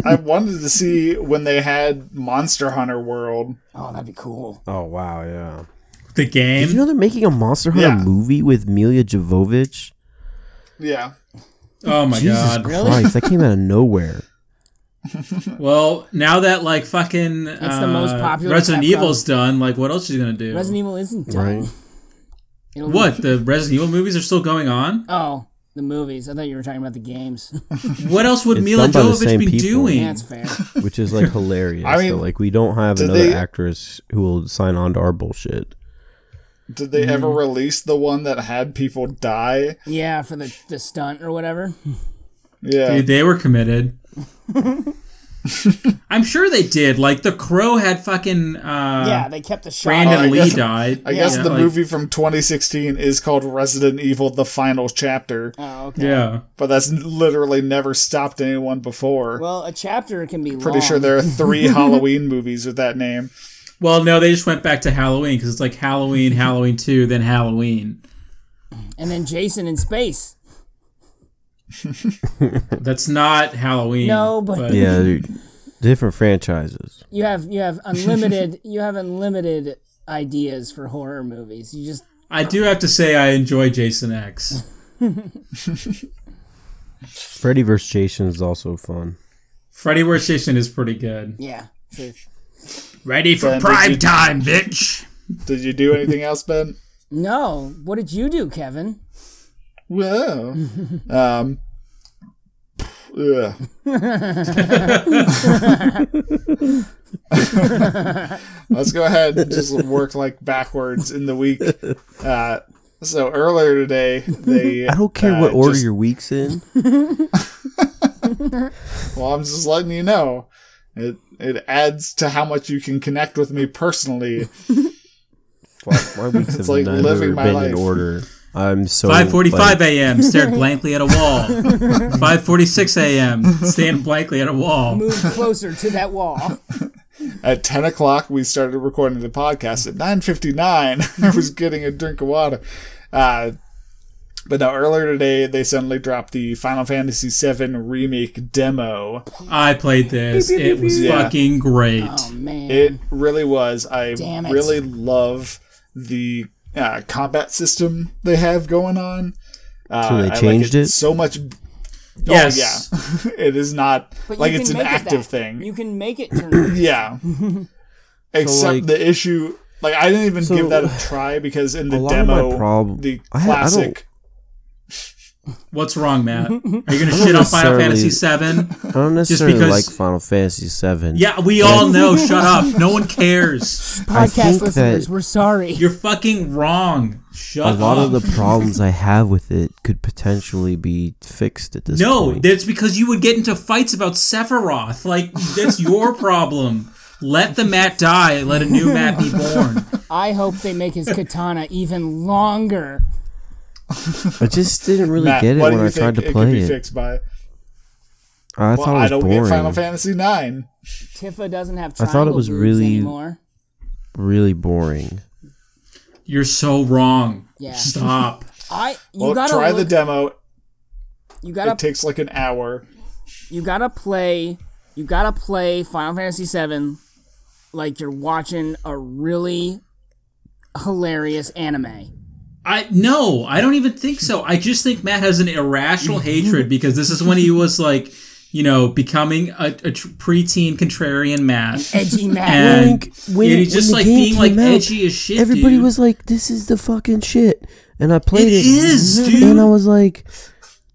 Speaker 1: I wanted to see when they had Monster Hunter World.
Speaker 2: Oh, that'd be cool.
Speaker 3: oh wow, yeah.
Speaker 4: The game.
Speaker 3: Did you know they're making a Monster Hunter
Speaker 1: Yeah.
Speaker 3: movie with Milla Jovovich?
Speaker 1: Yeah.
Speaker 4: oh my
Speaker 3: Jesus
Speaker 4: god.
Speaker 3: Christ, that came out of nowhere. [laughs]
Speaker 4: Well, now that like fucking
Speaker 2: It's the most
Speaker 4: uh,
Speaker 2: popular
Speaker 4: Resident Evil's done, like what else is he gonna do?
Speaker 2: Resident Evil isn't done.
Speaker 3: Right.
Speaker 2: It'll be-
Speaker 4: what the Resident Evil movies are still going on?
Speaker 2: Oh, the movies. I thought you were talking about the games. [laughs]
Speaker 4: What else would
Speaker 3: It's
Speaker 4: Milla
Speaker 3: done by the
Speaker 4: Jovovich
Speaker 3: same
Speaker 4: be
Speaker 3: people.
Speaker 4: doing?
Speaker 2: That's fair. [laughs]
Speaker 3: Which is like hilarious.
Speaker 1: I mean,
Speaker 3: that, like we don't have
Speaker 1: did
Speaker 3: another
Speaker 1: they-
Speaker 3: actress who will sign on to our bullshit.
Speaker 1: Did they ever
Speaker 3: Mm-hmm.
Speaker 1: release the one that had people die?
Speaker 2: Yeah, for the, the stunt or whatever. [laughs]
Speaker 1: Yeah.
Speaker 4: Dude, they were committed. [laughs] I'm sure they did. Like the Crow had fucking uh
Speaker 2: yeah, they kept the shot.
Speaker 4: Brandon
Speaker 1: I
Speaker 4: Lee
Speaker 1: guess-
Speaker 4: died.
Speaker 1: I guess
Speaker 4: Yeah,
Speaker 1: the
Speaker 4: like-
Speaker 1: movie from 2016 is called Resident Evil: The Final Chapter,
Speaker 2: Oh, okay.
Speaker 4: Yeah.
Speaker 1: but that's literally never stopped anyone before.
Speaker 2: Well, a chapter can be
Speaker 1: Pretty
Speaker 2: long.
Speaker 1: sure there are three [laughs] Halloween movies with that name.
Speaker 4: Well, no, they just went back to Halloween because it's like Halloween, Halloween two, then Halloween.
Speaker 2: And then Jason in space. [laughs]
Speaker 4: That's not Halloween.
Speaker 2: No, but-
Speaker 3: Yeah, they're different franchises.
Speaker 2: You have you have unlimited [laughs] you have unlimited ideas for horror movies. You just
Speaker 4: I do have to say I enjoy Jason X. [laughs]
Speaker 3: Freddy vs. Jason is also fun.
Speaker 4: Freddy vs. Jason is pretty good.
Speaker 2: yeah. True.
Speaker 4: Ready for
Speaker 1: Ben,
Speaker 4: prime
Speaker 1: you-
Speaker 4: time, bitch.
Speaker 1: Did you do anything else, Ben?
Speaker 2: No, what did you do, Kevin?
Speaker 1: Well, [laughs] um. [laughs] Let's go ahead and just work like backwards in the week. Uh, so earlier today, they
Speaker 3: I don't care
Speaker 1: uh,
Speaker 3: what order
Speaker 1: just-
Speaker 3: your week's in. [laughs]
Speaker 1: Well, I'm just letting you know. It it adds to how much you can connect with me personally.
Speaker 3: Fuck, my weeks have
Speaker 1: like
Speaker 3: never
Speaker 1: living my
Speaker 3: been
Speaker 1: life.
Speaker 3: in order. I'm so
Speaker 4: Five forty-five a.m. Stared [laughs] blankly at a wall. Five forty-six a.m. Stand blankly at a wall.
Speaker 2: Move closer to that wall. [laughs]
Speaker 1: At 10 o'clock, we started recording the podcast. At 9.59, [laughs] I was getting a drink of water. Uh, but now earlier today, they suddenly dropped the Final Fantasy VII Remake demo.
Speaker 4: I played this. It was
Speaker 1: Yeah.
Speaker 4: fucking great.
Speaker 2: Oh man.
Speaker 1: It really was. I
Speaker 2: Damn it.
Speaker 1: really love the uh, combat system they have going on. Uh,
Speaker 3: So they changed
Speaker 1: like
Speaker 3: it?
Speaker 1: so much.
Speaker 4: Yes.
Speaker 1: Oh, yeah. [laughs] it is not
Speaker 2: But
Speaker 1: like it's
Speaker 2: can
Speaker 1: an
Speaker 2: make it
Speaker 1: active thing.
Speaker 2: You can make it [clears throat] turn.
Speaker 1: Yeah. [laughs] Except
Speaker 3: like-
Speaker 1: the issue, like I didn't even
Speaker 3: So,
Speaker 1: give that a [laughs] try because in the
Speaker 3: a lot of
Speaker 1: demo,
Speaker 3: my prob-
Speaker 1: the
Speaker 3: I ha- I don't-
Speaker 1: classic.
Speaker 4: What's wrong, Matt? [laughs] Are you gonna shit on Final Fantasy Seven?
Speaker 3: I don't necessarily
Speaker 4: because-
Speaker 3: like Final Fantasy Seven.
Speaker 4: Yeah, we all know. Shut up. [laughs] No one cares.
Speaker 2: Podcast listeners,
Speaker 3: that
Speaker 2: we're sorry.
Speaker 4: You're fucking wrong. Shut
Speaker 3: a lot
Speaker 4: up.
Speaker 3: of the problems I have with it could potentially be fixed at this
Speaker 4: no,
Speaker 3: point.
Speaker 4: that's because you would get into fights about Sephiroth. Like that's your [laughs] problem. Let the Matt die. Let a new Matt be born.
Speaker 2: I hope they make his katana even longer.
Speaker 3: I just didn't really
Speaker 1: Matt,
Speaker 3: get it when I tried
Speaker 1: think
Speaker 3: to
Speaker 1: it
Speaker 3: play
Speaker 1: could be
Speaker 3: it.
Speaker 1: fixed by?
Speaker 3: Oh, I
Speaker 1: Well,
Speaker 3: thought it
Speaker 1: I
Speaker 3: was
Speaker 1: don't
Speaker 3: boring.
Speaker 1: get Final Fantasy Nine.
Speaker 2: Tifa doesn't have
Speaker 3: I thought it was really-
Speaker 2: anymore.
Speaker 3: really boring.
Speaker 4: You're so wrong.
Speaker 2: Yeah.
Speaker 4: Stop. [laughs]
Speaker 2: I you
Speaker 1: Well,
Speaker 2: gotta
Speaker 1: try the demo.
Speaker 2: you gotta
Speaker 1: It takes like an hour.
Speaker 2: you gotta play you gotta play Final Fantasy VII like you're watching a really hilarious anime.
Speaker 4: I no, I don't even think so. I just think Matt has an irrational [laughs] hatred because this is when he was like, you know, becoming a, a tr- preteen contrarian Matt.
Speaker 2: Edgy Matt,
Speaker 4: And,
Speaker 3: When- when-
Speaker 4: and he's just like being like
Speaker 3: came out,
Speaker 4: edgy as shit.
Speaker 3: Everybody
Speaker 4: dude.
Speaker 3: was like, "This is the fucking shit," and I played
Speaker 4: It
Speaker 3: it.
Speaker 4: is, dude.
Speaker 3: And I was like,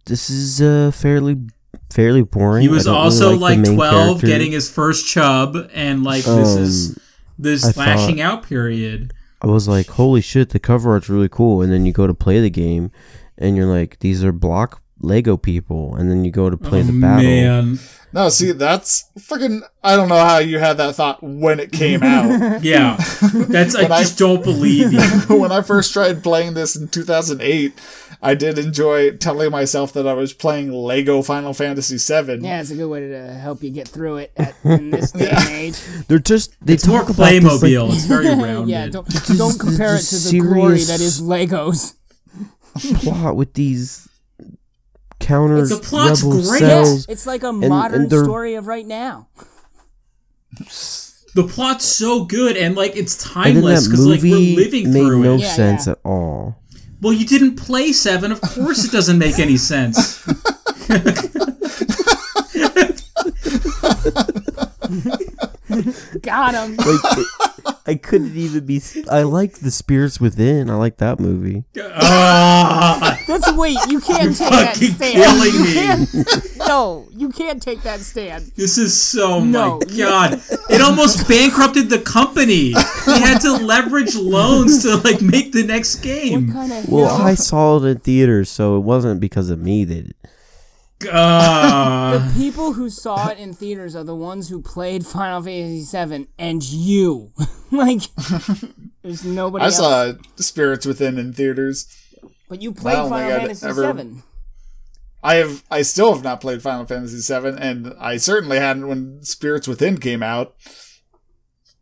Speaker 3: "This is uh, fairly, fairly boring."
Speaker 4: He was
Speaker 3: don't really
Speaker 4: also like, twelve,
Speaker 3: character.
Speaker 4: getting his first chub, and like this is
Speaker 3: Um,
Speaker 4: this
Speaker 3: I
Speaker 4: lashing
Speaker 3: thought-
Speaker 4: out period.
Speaker 3: I was like, "Holy shit!" The cover art's really cool, and then you go to play the game, and you're like, "These are block Lego people, and then you go to play
Speaker 4: Oh,
Speaker 3: the battle.
Speaker 4: man.
Speaker 1: No, see, that's fucking. I don't know how you had that thought when it came out. [laughs]
Speaker 4: Yeah. That's I
Speaker 1: When I-
Speaker 4: just don't believe you. [laughs]
Speaker 1: when I first tried playing this in 2008, I did enjoy telling myself that I was playing Lego Final Fantasy VII.
Speaker 2: Yeah, it's a good way to help you get through it at, in [laughs] this day and age.
Speaker 3: They're just they
Speaker 4: It's more
Speaker 3: talk about this, like,
Speaker 4: Playmobil. it's very rounded.
Speaker 2: yeah, don't don't compare it to the glory that is Legos.
Speaker 3: plot with these counter
Speaker 4: The plot's
Speaker 3: rebel
Speaker 4: great.
Speaker 3: cells.
Speaker 2: It's like a modern
Speaker 3: and
Speaker 2: story of right now.
Speaker 4: the plot's so good and like it's
Speaker 3: And then
Speaker 4: timeless
Speaker 3: that
Speaker 4: because like we're
Speaker 3: movie
Speaker 4: living
Speaker 3: made
Speaker 4: through
Speaker 3: no
Speaker 4: it.
Speaker 2: Yeah,
Speaker 3: sense
Speaker 2: yeah.
Speaker 3: at all.
Speaker 4: Well, you didn't play seven. Of course, it doesn't make any sense. [laughs]
Speaker 2: Got him.
Speaker 3: Like it- I couldn't even be. I like the spirits within. I like that movie.
Speaker 4: Ah, [laughs]
Speaker 2: That's wait, you can't take that
Speaker 4: fucking
Speaker 2: stand.
Speaker 4: killing
Speaker 2: You
Speaker 4: me.
Speaker 2: can't- no, you can't take that stand.
Speaker 4: this is so
Speaker 2: No.
Speaker 4: my god. It almost [laughs] bankrupted the company. They had to leverage loans to like make the next
Speaker 2: What
Speaker 4: game.
Speaker 2: kind of
Speaker 3: Well,
Speaker 2: hell?
Speaker 3: I saw it in theaters, so it wasn't because of me that.
Speaker 4: Ah.
Speaker 2: people who saw it in theaters are the ones who played Final Fantasy VII, and you. [laughs] like, there's nobody
Speaker 1: I
Speaker 2: else.
Speaker 1: saw Spirits Within in theaters.
Speaker 2: but you played
Speaker 1: I don't
Speaker 2: Final
Speaker 1: think
Speaker 2: Fantasy
Speaker 1: ever-
Speaker 2: VII.
Speaker 1: I have, I still have not played Final Fantasy VII, and I certainly hadn't when Spirits Within came out.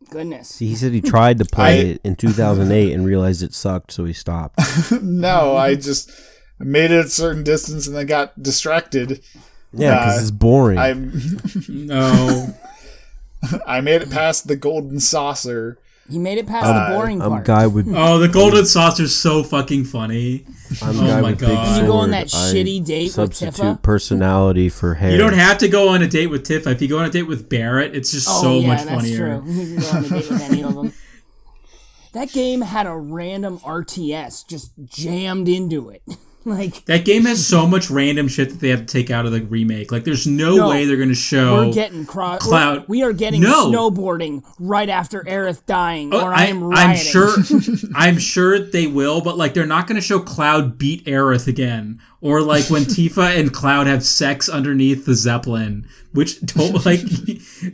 Speaker 2: Goodness.
Speaker 3: He said he tried to play
Speaker 1: I-
Speaker 3: it in 2008 and realized it sucked, so he stopped. [laughs]
Speaker 1: No, I just made it a certain distance and then got distracted.
Speaker 3: Yeah, because
Speaker 1: Uh,
Speaker 3: it's boring.
Speaker 1: I [laughs]
Speaker 4: No. [laughs]
Speaker 1: I made it past the golden saucer.
Speaker 2: He made it past
Speaker 1: Uh,
Speaker 2: the boring
Speaker 3: I'm
Speaker 2: part.
Speaker 3: guy with.
Speaker 4: Oh, the golden saucer's so fucking funny.
Speaker 3: I'm
Speaker 4: Oh
Speaker 3: guy
Speaker 4: my God.
Speaker 3: sword.
Speaker 2: You go on that
Speaker 3: I
Speaker 2: shitty date with
Speaker 3: substitute
Speaker 2: Tifa?
Speaker 3: personality for hair.
Speaker 4: You don't have to go on a date with Tiff. If you go on a date with Barret, it's just
Speaker 2: Oh,
Speaker 4: so
Speaker 2: yeah,
Speaker 4: much
Speaker 2: that's
Speaker 4: funnier.
Speaker 2: true. You can go on a date with any of them. [laughs] That game had a random RTS just jammed into it. [laughs] like,
Speaker 4: That game has so much random shit that they have to take out of the remake. Like, there's no,
Speaker 2: No,
Speaker 4: way they're going to show.
Speaker 2: we're getting cross.
Speaker 4: Cloud-
Speaker 2: We are getting
Speaker 4: No.
Speaker 2: snowboarding right after Aerith dying,
Speaker 4: Oh,
Speaker 2: or I, am
Speaker 4: I'm sure. [laughs] I'm sure they will, but like they're not going to show Cloud beat Aerith again, or like when Tifa [laughs] and Cloud have sex underneath the Zeppelin, which don't like,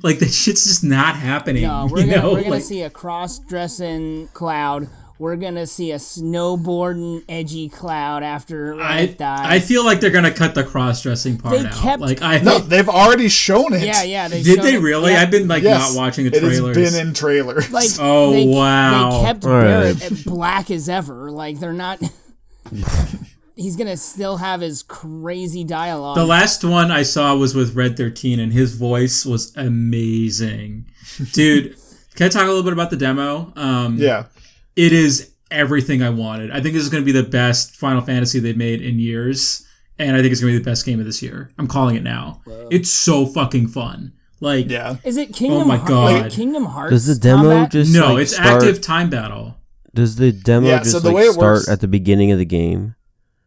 Speaker 4: like that shit's just not happening.
Speaker 2: No, we're
Speaker 4: you
Speaker 2: gonna
Speaker 4: know?
Speaker 2: we're gonna
Speaker 4: Like,
Speaker 2: see a cross-dressing Cloud. We're gonna see a snowboarding edgy Cloud after Aerith
Speaker 4: I,
Speaker 2: dies.
Speaker 4: I feel like they're gonna cut the cross dressing part
Speaker 2: They
Speaker 4: out.
Speaker 2: kept-
Speaker 4: like I
Speaker 1: No, they've already shown it.
Speaker 2: yeah, yeah. They
Speaker 4: did
Speaker 2: showed
Speaker 4: they
Speaker 2: it-
Speaker 4: really?
Speaker 2: yeah.
Speaker 4: I've been like
Speaker 1: Yes,
Speaker 4: not watching the trailers.
Speaker 1: It has been in trailers.
Speaker 2: like [laughs]
Speaker 4: Oh,
Speaker 2: they,
Speaker 4: wow.
Speaker 2: they kept
Speaker 3: All right.
Speaker 2: Barret at black as ever like they're not [laughs] he's gonna still have his crazy dialogue
Speaker 4: The last one I saw was with Red 13, and his voice was amazing. Dude, can I talk a little bit about the demo? Um,
Speaker 1: yeah.
Speaker 4: It is everything I wanted. I think this is going to be the best Final Fantasy they've made in years, and I think it's going to be the best game of this year. I'm calling it now. It's so fucking fun. Like,
Speaker 1: Yeah.
Speaker 2: is it Kingdom
Speaker 4: Oh my
Speaker 2: Heart-
Speaker 4: God.
Speaker 2: like Kingdom Hearts
Speaker 3: Does the demo
Speaker 2: combat?
Speaker 3: just
Speaker 4: no,
Speaker 3: like,
Speaker 4: it's
Speaker 3: start,
Speaker 4: active time battle.
Speaker 3: Does the demo
Speaker 1: Yeah,
Speaker 3: just
Speaker 1: so the
Speaker 3: like
Speaker 1: way it
Speaker 3: start
Speaker 1: works-
Speaker 3: at the beginning of the game?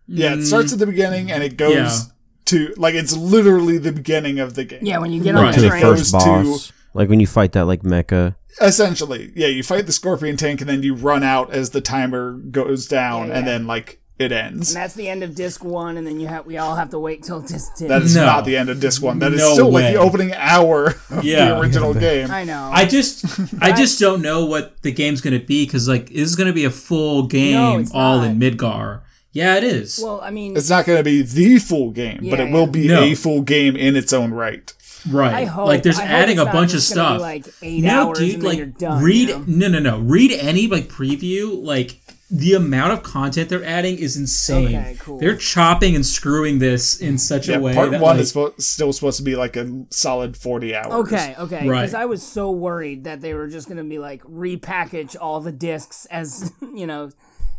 Speaker 1: Yeah, it starts at the beginning and it mm, goes
Speaker 4: Yeah.
Speaker 1: to like it's literally the beginning of the game.
Speaker 2: yeah when you get
Speaker 4: Right.
Speaker 2: on
Speaker 3: To
Speaker 2: the
Speaker 3: the first
Speaker 1: goes to-
Speaker 3: boss, like when you fight that like mecha.
Speaker 1: Essentially, yeah, you fight the scorpion tank and then you run out as the timer goes down
Speaker 2: Yeah,
Speaker 1: and
Speaker 2: yeah.
Speaker 1: then like it ends.
Speaker 2: and that's the end of disc one and then you have we all have to wait till disc 10
Speaker 1: That is
Speaker 4: No.
Speaker 1: not the end of disc one. That is
Speaker 4: No
Speaker 1: still
Speaker 4: way.
Speaker 1: like the opening hour of [laughs]
Speaker 4: Yeah.
Speaker 1: the original game.
Speaker 2: i know
Speaker 4: I just, I just don't know what the game's going to be because like, this is going to be a full game
Speaker 2: it's
Speaker 4: all
Speaker 2: not.
Speaker 4: in Midgar. Yeah, it is.
Speaker 2: well i mean
Speaker 1: It's not going to be the full game, but
Speaker 2: Yeah,
Speaker 1: it will
Speaker 2: yeah.
Speaker 1: be
Speaker 4: No.
Speaker 1: a full game in its own right.
Speaker 4: Right.
Speaker 2: I hope-
Speaker 4: like there's
Speaker 2: I
Speaker 4: adding
Speaker 2: it's
Speaker 4: a bunch of
Speaker 2: just gonna be,
Speaker 4: stuff.
Speaker 2: like, eight
Speaker 4: no,
Speaker 2: hours
Speaker 4: dude,
Speaker 2: and
Speaker 4: like
Speaker 2: done,
Speaker 4: read
Speaker 2: you know?
Speaker 4: no no no. Read any like preview, like the amount of content they're adding is insane.
Speaker 2: Okay, cool.
Speaker 4: They're chopping and screwing this in such
Speaker 1: Yeah,
Speaker 4: a way
Speaker 1: part
Speaker 4: that
Speaker 1: one
Speaker 4: like,
Speaker 1: is spo- still supposed to be like a solid 40 hours.
Speaker 2: Okay, okay. Because
Speaker 4: Right.
Speaker 2: I was so worried that they were just going to be like repackage all the discs as, [laughs] you know,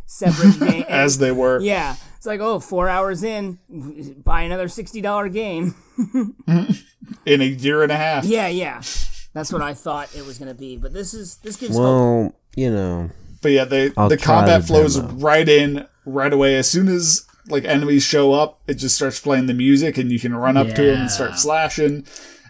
Speaker 2: separate [laughs] game.
Speaker 1: As they were.
Speaker 2: yeah. It's like, oh, four hours in, buy another $60 game. [laughs]
Speaker 1: in a year and a half.
Speaker 2: Yeah, yeah. That's what I thought it was going to be. But this is, this gives hope.
Speaker 3: Well, you know,
Speaker 1: But yeah, they
Speaker 3: I'll
Speaker 1: the combat
Speaker 3: the
Speaker 1: flows
Speaker 3: demo.
Speaker 1: right in right away. As soon as like enemies show up, it just starts playing the music, and you can run up to them and start slashing.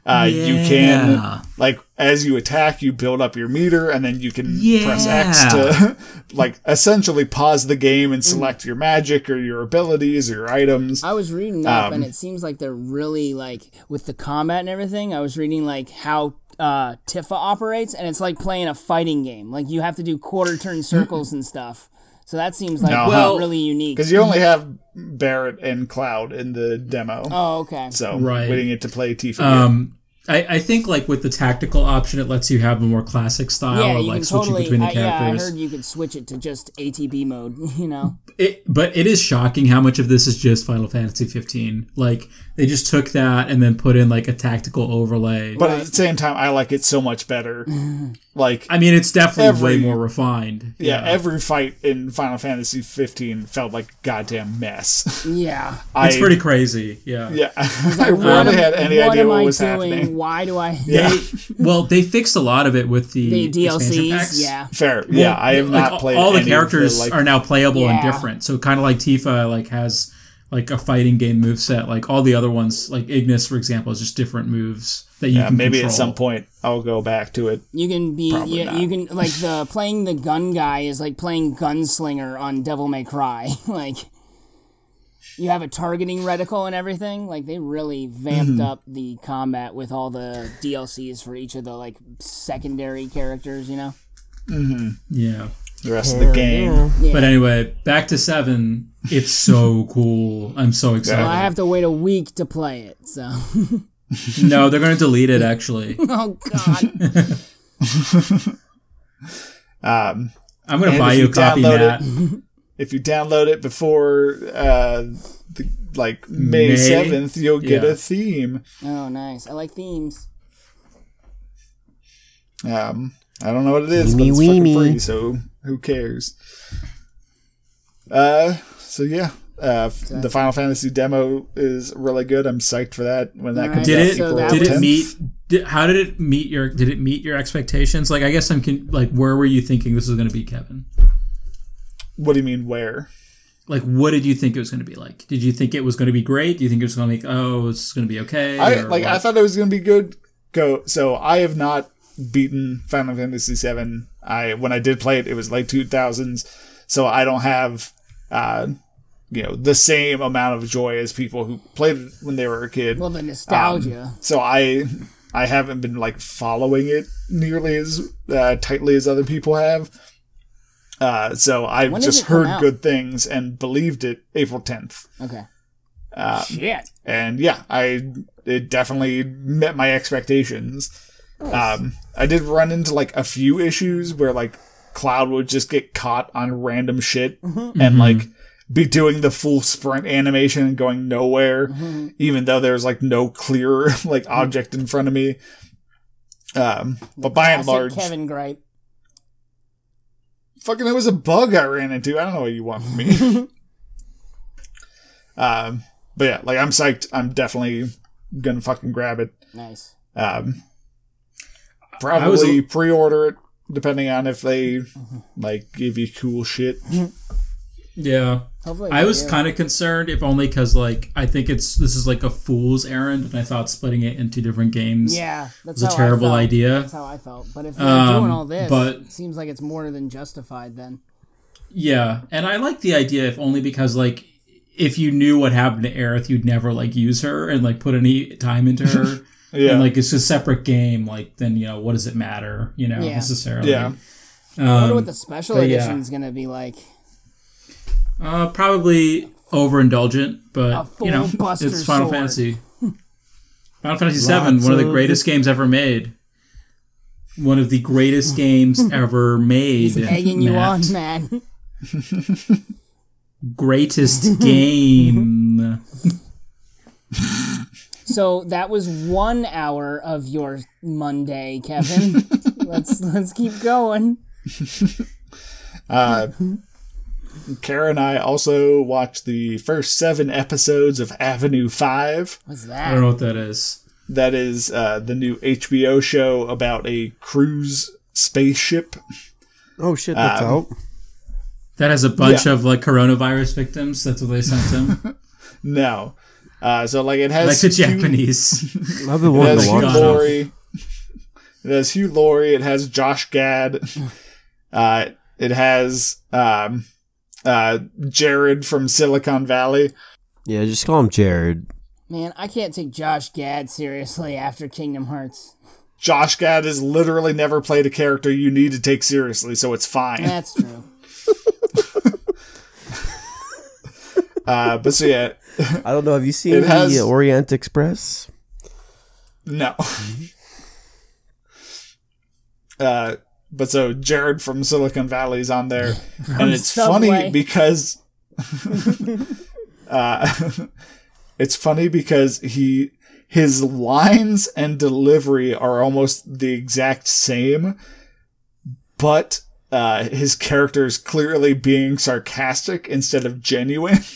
Speaker 1: Uh, You can like as you attack, you build up your meter, and then you can press X to [laughs] like essentially pause the game and select your magic or your abilities or your items.
Speaker 2: I was reading up,
Speaker 1: Um,
Speaker 2: and it seems like they're really like with the combat and everything. I was reading like how uh, Tifa operates, and it's like playing a fighting game. Like you have to do quarter turn circles and stuff. So that seems like
Speaker 1: No.
Speaker 4: Well,
Speaker 2: really unique.
Speaker 1: Because you only have Barret and Cloud in the demo,
Speaker 2: Oh, okay.
Speaker 1: so
Speaker 4: Right.
Speaker 1: we didn't to play Tifa. yet.
Speaker 4: Um, I, I think like with the tactical option, it lets you have a more classic style
Speaker 2: yeah,
Speaker 4: of
Speaker 2: you
Speaker 4: like switching
Speaker 2: totally.
Speaker 4: between the
Speaker 2: I, yeah, I heard you could switch it to just ATB mode. [laughs] You know.
Speaker 4: It, but it is shocking how much of this is just Final Fantasy 15. Like they just took that and then put in like a tactical overlay.
Speaker 1: But at the same time, I like it so much better. [laughs] like,
Speaker 4: I mean, it's definitely
Speaker 1: Every-
Speaker 4: way more refined.
Speaker 1: yeah, every fight in Final Fantasy 15 felt like a goddamn mess.
Speaker 2: Yeah. [laughs]
Speaker 4: it's pretty crazy. Yeah.
Speaker 1: Yeah, [laughs] I
Speaker 2: What
Speaker 1: rarely
Speaker 2: am-
Speaker 1: had any
Speaker 2: what
Speaker 1: idea
Speaker 2: am
Speaker 1: what
Speaker 2: I
Speaker 1: was
Speaker 2: doing?
Speaker 1: happening.
Speaker 2: Why do I?
Speaker 1: Yeah,
Speaker 4: They, well, they fixed a lot of it with the,
Speaker 2: The DLCs.
Speaker 4: packs.
Speaker 2: Yeah.
Speaker 1: fair. yeah, I have
Speaker 4: like,
Speaker 1: not played.
Speaker 4: all the
Speaker 1: any of
Speaker 4: characters
Speaker 1: like,
Speaker 4: are now playable and different. So kind of like Tifa like has like a fighting game move set. Like all the other ones, like Ignis for example, is just different moves that you
Speaker 1: Yeah,
Speaker 4: can
Speaker 1: maybe
Speaker 4: control.
Speaker 1: at some point I'll go back to it.
Speaker 2: You can be
Speaker 1: Probably
Speaker 2: yeah,
Speaker 1: not.
Speaker 2: you can like the playing the gun guy is like playing gunslinger on Devil May Cry. [laughs] like you have a targeting reticle and everything. Like they really vamped
Speaker 1: Mm-hmm.
Speaker 2: up the combat with all the DLCs for each of the like secondary characters, you know?
Speaker 4: Yeah.
Speaker 1: The rest of the game.
Speaker 2: Yeah.
Speaker 4: But anyway, back to seven. It's so [laughs] cool. I'm so excited.
Speaker 2: well, I have to wait a week to play it, so [laughs]
Speaker 4: no, they're going to delete it actually. [laughs]
Speaker 2: Oh god.
Speaker 1: Um,
Speaker 4: I'm going to buy you a copy,
Speaker 1: download
Speaker 4: Matt.
Speaker 1: if you download it before uh, the, like May
Speaker 4: May?
Speaker 1: seventh, you'll get
Speaker 4: Yeah.
Speaker 1: a theme.
Speaker 2: oh nice. I like themes.
Speaker 1: Um, I don't know what it is, but it's fucking
Speaker 3: weenie.
Speaker 1: free, so who cares? Uh, so yeah, uh, f- the Final Fantasy demo is really good. I'm psyched for that when that
Speaker 2: Alright,
Speaker 1: comes
Speaker 4: Did
Speaker 1: out.
Speaker 4: it?
Speaker 2: So
Speaker 1: April
Speaker 2: that
Speaker 4: did it meet? Did, how did it meet your? Did it meet your expectations? Like, I guess I'm con- like, where were you thinking this was going to be, Kevin?
Speaker 1: What do you mean? Where?
Speaker 4: Like, what did you think it was going to be like? Did you think it was going to be great? Do you think it was going to be, like, oh, it's going to be okay?
Speaker 1: I
Speaker 4: or
Speaker 1: like. I thought it was gonna be good. Go. So I have not beaten Final Fantasy VII. I when I did play it, it was late two thousands. So I don't have, uh, you know, the same amount of joy as people who played it when they were a kid.
Speaker 2: Well the nostalgia.
Speaker 1: So I I haven't been like following it nearly as uh, tightly as other people have. Uh, so I've
Speaker 2: When
Speaker 1: just heard good things and believed it April tenth.
Speaker 2: okay.
Speaker 1: Uh,
Speaker 2: Shit.
Speaker 1: and yeah, I it definitely met my expectations. Um, I did run into like a few issues where like Cloud would just get caught on random shit and like be doing the full sprint animation and going nowhere, even though there's like no clear [laughs] like object in front of me. Um, but by and
Speaker 2: Classic
Speaker 1: large,
Speaker 2: Kevin Gripe.
Speaker 1: fucking, it was a bug I ran into. I don't know what you want from me. [laughs] um, but yeah, like I'm psyched. I'm definitely gonna fucking grab it.
Speaker 2: Nice.
Speaker 1: Um,
Speaker 4: was
Speaker 1: probably
Speaker 4: a-
Speaker 1: pre-order it, depending on if they like give you cool shit.
Speaker 4: yeah.
Speaker 2: Hopefully
Speaker 4: I was kind of concerned, if only because like I think it's this is like a fool's errand, and I thought splitting it into different games
Speaker 2: Yeah, that's
Speaker 4: was a terrible idea.
Speaker 2: That's how I felt. But if they're
Speaker 4: Um,
Speaker 2: doing all this,
Speaker 4: but-
Speaker 2: it seems like it's more than justified then.
Speaker 4: Yeah, and I like the idea, if only because like if you knew what happened to Aerith, you'd never like use her and like put any time into [laughs] her.
Speaker 1: Yeah,
Speaker 4: And like it's a separate game, like then you know what does it matter? You know
Speaker 2: Yeah.
Speaker 4: necessarily.
Speaker 1: yeah.
Speaker 2: I wonder
Speaker 4: Um,
Speaker 2: what the special
Speaker 4: edition yeah.
Speaker 2: edition's gonna be like.
Speaker 4: uh, probably overindulgent, but you know
Speaker 2: Buster
Speaker 4: it's Final
Speaker 2: Sword.
Speaker 4: Fantasy. [laughs] Final Fantasy Seven, one of the
Speaker 3: of-
Speaker 4: greatest games ever made. One of the greatest [laughs] games ever made.
Speaker 2: He's egging you on, man.
Speaker 4: Greatest game. [laughs]
Speaker 2: So that was one hour of your Monday, Kevin. [laughs] let's let's keep going. [laughs]
Speaker 1: Uh, Kara and I also watched the first seven episodes of Avenue Five.
Speaker 2: What's that?
Speaker 4: I don't know what that is.
Speaker 1: That is uh, the new HBO show about a cruise spaceship.
Speaker 3: Oh shit, that's
Speaker 1: Um,
Speaker 3: out.
Speaker 4: That has a bunch
Speaker 1: Yeah.
Speaker 4: of like coronavirus victims. That's what they sent him. [laughs]
Speaker 1: No, Uh, so like it has
Speaker 4: like the
Speaker 1: Hugh-
Speaker 4: Japanese. [laughs]
Speaker 3: I've been
Speaker 1: It has Hugh
Speaker 3: watch
Speaker 1: Laurie. It has Hugh Laurie. It has Josh Gad. Uh, it has um, uh, Jared from Silicon Valley.
Speaker 3: Yeah, just call him Jared.
Speaker 2: Man, I can't take Josh Gad seriously after Kingdom Hearts.
Speaker 1: Josh Gad has literally never played a character you need to take seriously, so it's fine.
Speaker 2: That's true. [laughs]
Speaker 1: Uh, but so yeah,
Speaker 3: I don't know. Have you [laughs] seen
Speaker 1: It
Speaker 3: the
Speaker 1: has-
Speaker 3: Orient Express?
Speaker 1: no. uh, but so Jared from Silicon Valley is on there, and it's
Speaker 2: Subway.
Speaker 1: funny because uh, [laughs] it's funny because he his lines and delivery are almost the exact same, but uh, his character is clearly being sarcastic instead of genuine. [laughs]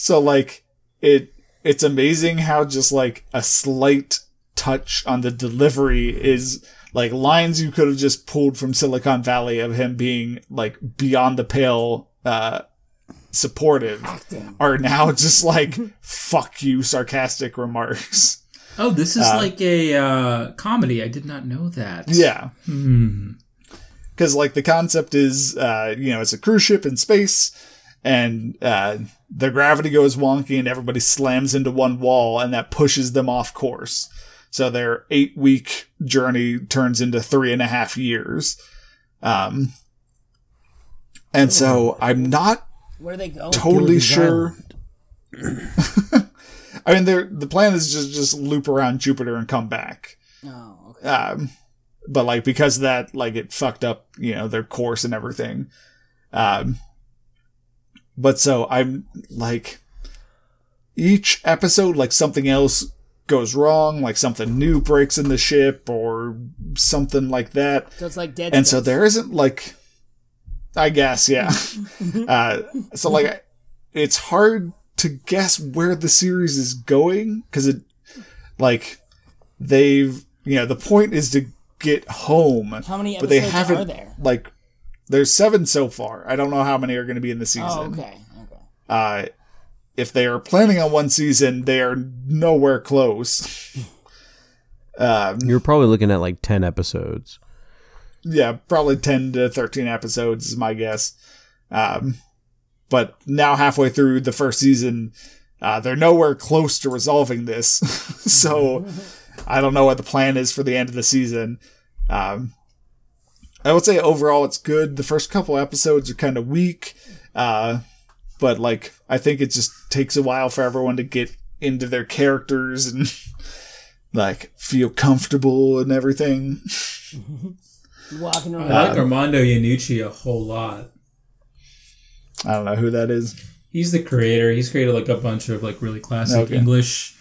Speaker 1: so like it it's amazing how just like a slight touch on the delivery is like lines you could have just pulled from Silicon Valley of him being like beyond the pale uh supportive are now [laughs] just like fuck you sarcastic remarks.
Speaker 4: oh, this is like a uh, comedy. I did not know that.
Speaker 1: Yeah.
Speaker 4: Hmm.
Speaker 1: because like the concept is uh you know it's a cruise ship in space and uh the gravity goes wonky and everybody slams into one wall and that pushes them off course so their eight week journey turns into three and a half years um and so i'm not
Speaker 2: Where are they going?
Speaker 1: totally sure [laughs] i mean they're the plan is just just loop around jupiter and come back
Speaker 2: Oh, okay.
Speaker 1: um, but like because of that, like it fucked up, you know, their course and everything. Um, but so I'm like, each episode, like something else goes wrong, like something new breaks in the ship or something like that.
Speaker 2: So it's like Dead
Speaker 1: And so there isn't like, I guess, yeah. [laughs] uh, so like, it's hard to guess where the series is going because it, like, they've, you know, the point is to get home,
Speaker 2: How many
Speaker 1: but they
Speaker 2: episodes
Speaker 1: haven't,
Speaker 2: are there?
Speaker 1: like, there's seven so far. I don't know how many are going to be in the season.
Speaker 2: Oh, okay. Okay.
Speaker 1: Uh, if they are planning on one season, they are nowhere close. [laughs] um,
Speaker 3: You're probably looking at like ten episodes.
Speaker 1: yeah, probably 10 to 13 episodes is my guess. Um, but now halfway through the first season, uh, they're nowhere close to resolving this. [laughs] so [laughs] I don't know what the plan is for the end of the season. Um, I would say overall it's good. The first couple episodes are kind of weak. Uh, but like, I think it just takes a while for everyone to get into their characters and [laughs] like feel comfortable and everything. [laughs]
Speaker 2: Walking
Speaker 4: I like Armando Iannucci a whole lot.
Speaker 1: I don't know who that is.
Speaker 4: He's the creator. He's created like a bunch of like really classic
Speaker 1: Okay.
Speaker 4: English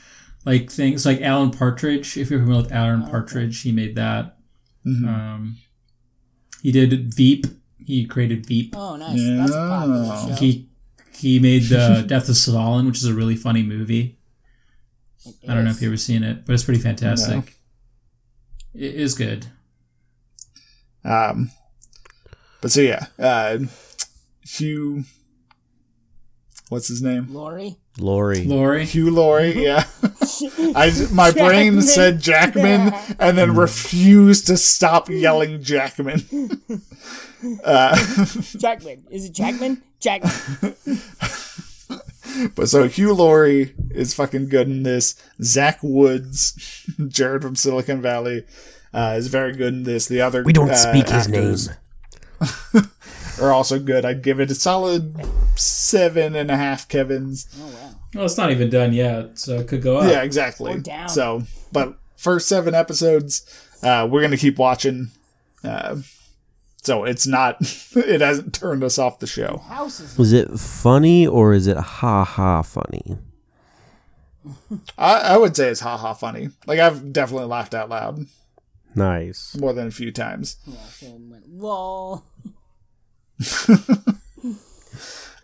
Speaker 4: like things, like Alan Partridge. If you're familiar with Alan Partridge, he made that.
Speaker 1: Mhm.
Speaker 4: Um, he did Veep. He created Veep.
Speaker 2: oh, nice. That's a popular
Speaker 1: Yeah.
Speaker 2: show.
Speaker 4: He he made the [laughs] Death of Stalin, which is a really funny movie. I don't know if you've ever seen it, but it's pretty fantastic. It is good.
Speaker 1: Um, but so yeah, uh, Hugh, what's his name?
Speaker 2: Laurie.
Speaker 3: Laurie.
Speaker 4: Laurie.
Speaker 1: Hugh Laurie. Yeah, [laughs] I my [laughs] brain said Jackman and then refused to stop yelling Jackman. [laughs] uh,
Speaker 2: Jackman. Is it Jackman? Jackman. [laughs]
Speaker 1: but so Hugh Laurie is fucking good in this. Zach Woods, Jared from Silicon Valley, uh, is very good in this. The other
Speaker 3: We don't
Speaker 1: uh,
Speaker 3: speak his
Speaker 1: actors
Speaker 3: name.
Speaker 1: are also good. I'd give it a solid seven and a half Kevin's.
Speaker 2: Oh wow.
Speaker 4: Well, it's not even done yet, so it could go up.
Speaker 1: Yeah, exactly.
Speaker 2: Or down.
Speaker 1: So, but first seven episodes, uh, we're gonna keep watching. Uh, so it's not, [laughs] it hasn't turned us off the show.
Speaker 2: House is.
Speaker 3: Was it funny or is it ha ha funny?
Speaker 1: I, I would say it's haha funny. Like I've definitely laughed out loud
Speaker 3: Nice.
Speaker 1: more than a few times.
Speaker 2: Yeah, so it went, lol. [laughs] [laughs]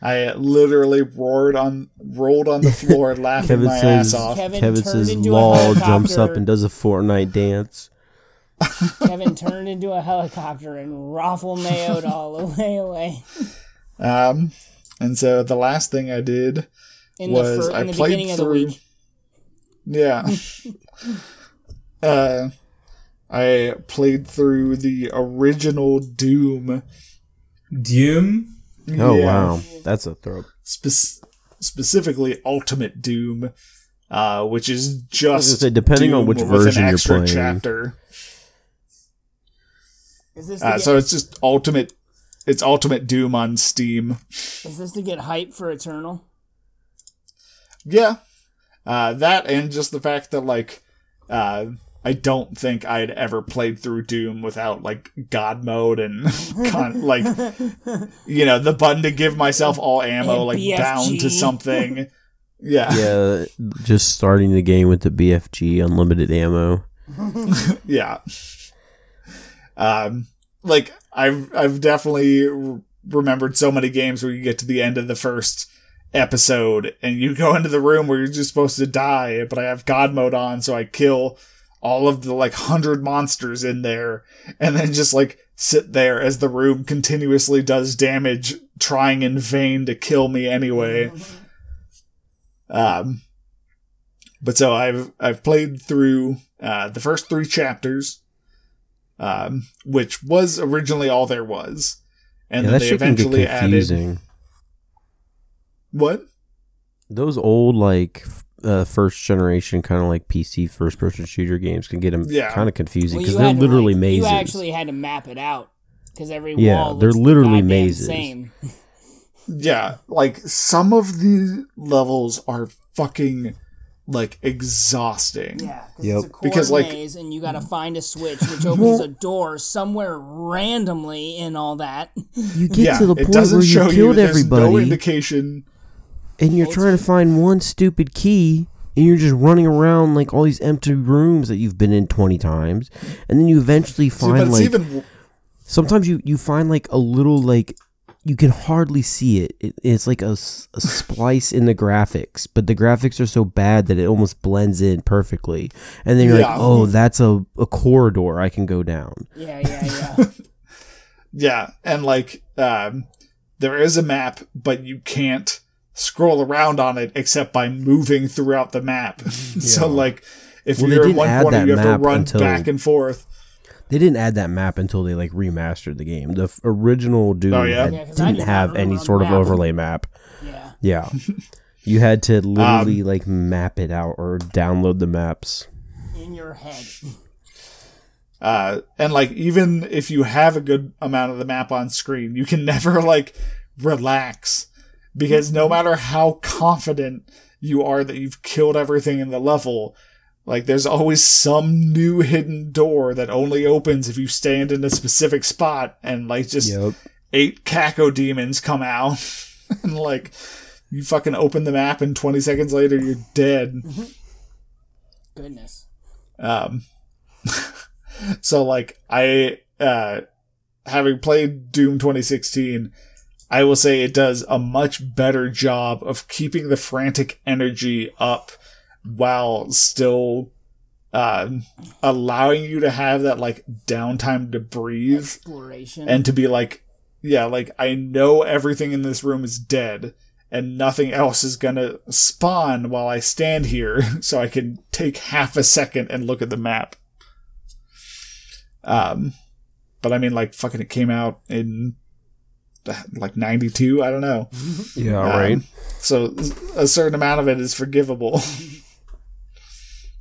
Speaker 1: I literally roared on, rolled on the floor, [laughs] laughing
Speaker 3: Kevin
Speaker 1: my
Speaker 3: says
Speaker 1: ass off.
Speaker 2: Kevin
Speaker 3: Kevin says lol jumps up and does a Fortnite dance. [laughs]
Speaker 2: Kevin turned into a helicopter and raffle mayoed all the way away.
Speaker 1: Um, and so the last thing I did
Speaker 2: in the,
Speaker 1: was
Speaker 2: fir-
Speaker 1: I
Speaker 2: in the
Speaker 1: played
Speaker 2: beginning of the
Speaker 1: through- Yeah. [laughs] uh, I played through the original Doom.
Speaker 4: Doom.
Speaker 3: Oh
Speaker 1: Yeah.
Speaker 3: wow, that's a throw.
Speaker 1: Spec- specifically Ultimate Doom, uh, which is just
Speaker 3: say, depending on which version you're
Speaker 1: extra
Speaker 3: playing.
Speaker 1: chapter.
Speaker 2: Is this
Speaker 1: Uh,
Speaker 2: get,
Speaker 1: so it's just Ultimate. It's Ultimate Doom on Steam.
Speaker 2: is this to get hype for Eternal?
Speaker 1: Yeah. Uh, that and just the fact that like uh, I don't think I'd ever played through Doom without like God mode and [laughs] con- like you know the button to give myself all ammo
Speaker 2: And
Speaker 1: like
Speaker 2: BFG.
Speaker 1: bound to something. Yeah,
Speaker 3: Yeah, just starting the game with the BFG unlimited ammo. [laughs]
Speaker 1: yeah. Um, like I've I've definitely r- remembered so many games where you get to the end of the first episode and you go into the room where you're just supposed to die, but I have God mode on, so I kill all of the like hundred monsters in there, and then just like sit there as the room continuously does damage, trying in vain to kill me anyway. Um, but so I've I've played through uh, the first three chapters, um, which was originally all there was, and
Speaker 3: yeah,
Speaker 1: then
Speaker 3: that
Speaker 1: they eventually added what?
Speaker 3: Those old like uh, first generation kind of like PC first person shooter games can get them
Speaker 1: Yeah.
Speaker 3: kind of confusing because
Speaker 2: you
Speaker 3: they're literally
Speaker 2: like-
Speaker 3: mazes.
Speaker 2: You actually had to map it out because every
Speaker 3: Yeah,
Speaker 2: wall
Speaker 3: they're
Speaker 2: looks
Speaker 3: literally
Speaker 2: goddamn
Speaker 3: mazes.
Speaker 2: Same.
Speaker 1: Yeah, like some of the levels are fucking like exhausting.
Speaker 2: Yeah, because
Speaker 3: Yep.
Speaker 2: it's a core
Speaker 1: Because, like-
Speaker 2: maze, and you got to find a switch which opens a door somewhere randomly in all that.
Speaker 3: you get
Speaker 1: Yeah,
Speaker 3: to the
Speaker 1: it
Speaker 3: point
Speaker 1: doesn't
Speaker 3: where you
Speaker 1: show you.
Speaker 3: killed
Speaker 1: There's no
Speaker 3: everybody
Speaker 1: indication.
Speaker 3: And you're trying to find one stupid key and you're just running around like all these empty rooms that you've been in 20 times and then you eventually
Speaker 1: See,
Speaker 3: find
Speaker 1: it's
Speaker 3: like
Speaker 1: even
Speaker 3: sometimes you you find like a little like you can hardly see it. it it's like a splice in the graphics but the graphics are so bad that it almost blends in perfectly and then you're
Speaker 1: Yeah.
Speaker 3: like oh that's a, a corridor i can go down
Speaker 2: Yeah, yeah, yeah. [laughs]
Speaker 1: Yeah, and like um, there is a map, but you can't scroll around on it except by moving throughout the map. [laughs] [laughs] so like if
Speaker 3: Well,
Speaker 1: you're in one
Speaker 3: add
Speaker 1: corner, you have to run
Speaker 3: until-
Speaker 1: back and forth.
Speaker 3: they didn't add that map until they like remastered the game the f- original doom
Speaker 1: Oh, yeah?
Speaker 3: had-
Speaker 2: Yeah, 'cause
Speaker 3: didn't
Speaker 2: did not
Speaker 3: have any
Speaker 2: remember
Speaker 3: sort of overlay map
Speaker 2: yeah.
Speaker 3: yeah you had to literally
Speaker 1: Um,
Speaker 3: like map it out or download the maps
Speaker 2: In your head.
Speaker 1: Uh, and like even if you have a good amount of the map on screen, you can [laughs] never like relax because no matter how confident you are that you've killed everything in the level, like there's always some new hidden door that only opens if you stand in a specific spot and like just
Speaker 3: yep
Speaker 1: eight Cacodemons come out [laughs] and like you fucking open the map and 20 seconds later you're dead.
Speaker 2: Goodness.
Speaker 1: Um, [laughs] so like I, uh, having played Doom 2016, I will say it does a much better job of keeping the frantic energy up while still, uh, allowing you to have that like downtime to breathe
Speaker 2: Exploration.
Speaker 1: and to be like, yeah, like I know everything in this room is dead and nothing else is gonna spawn while I stand here, [laughs] so I can take half a second and look at the map. Um, but I mean, like, fucking, it came out in like '92. I don't know.
Speaker 3: yeah
Speaker 1: Um,
Speaker 3: right
Speaker 1: So a certain amount of it is forgivable.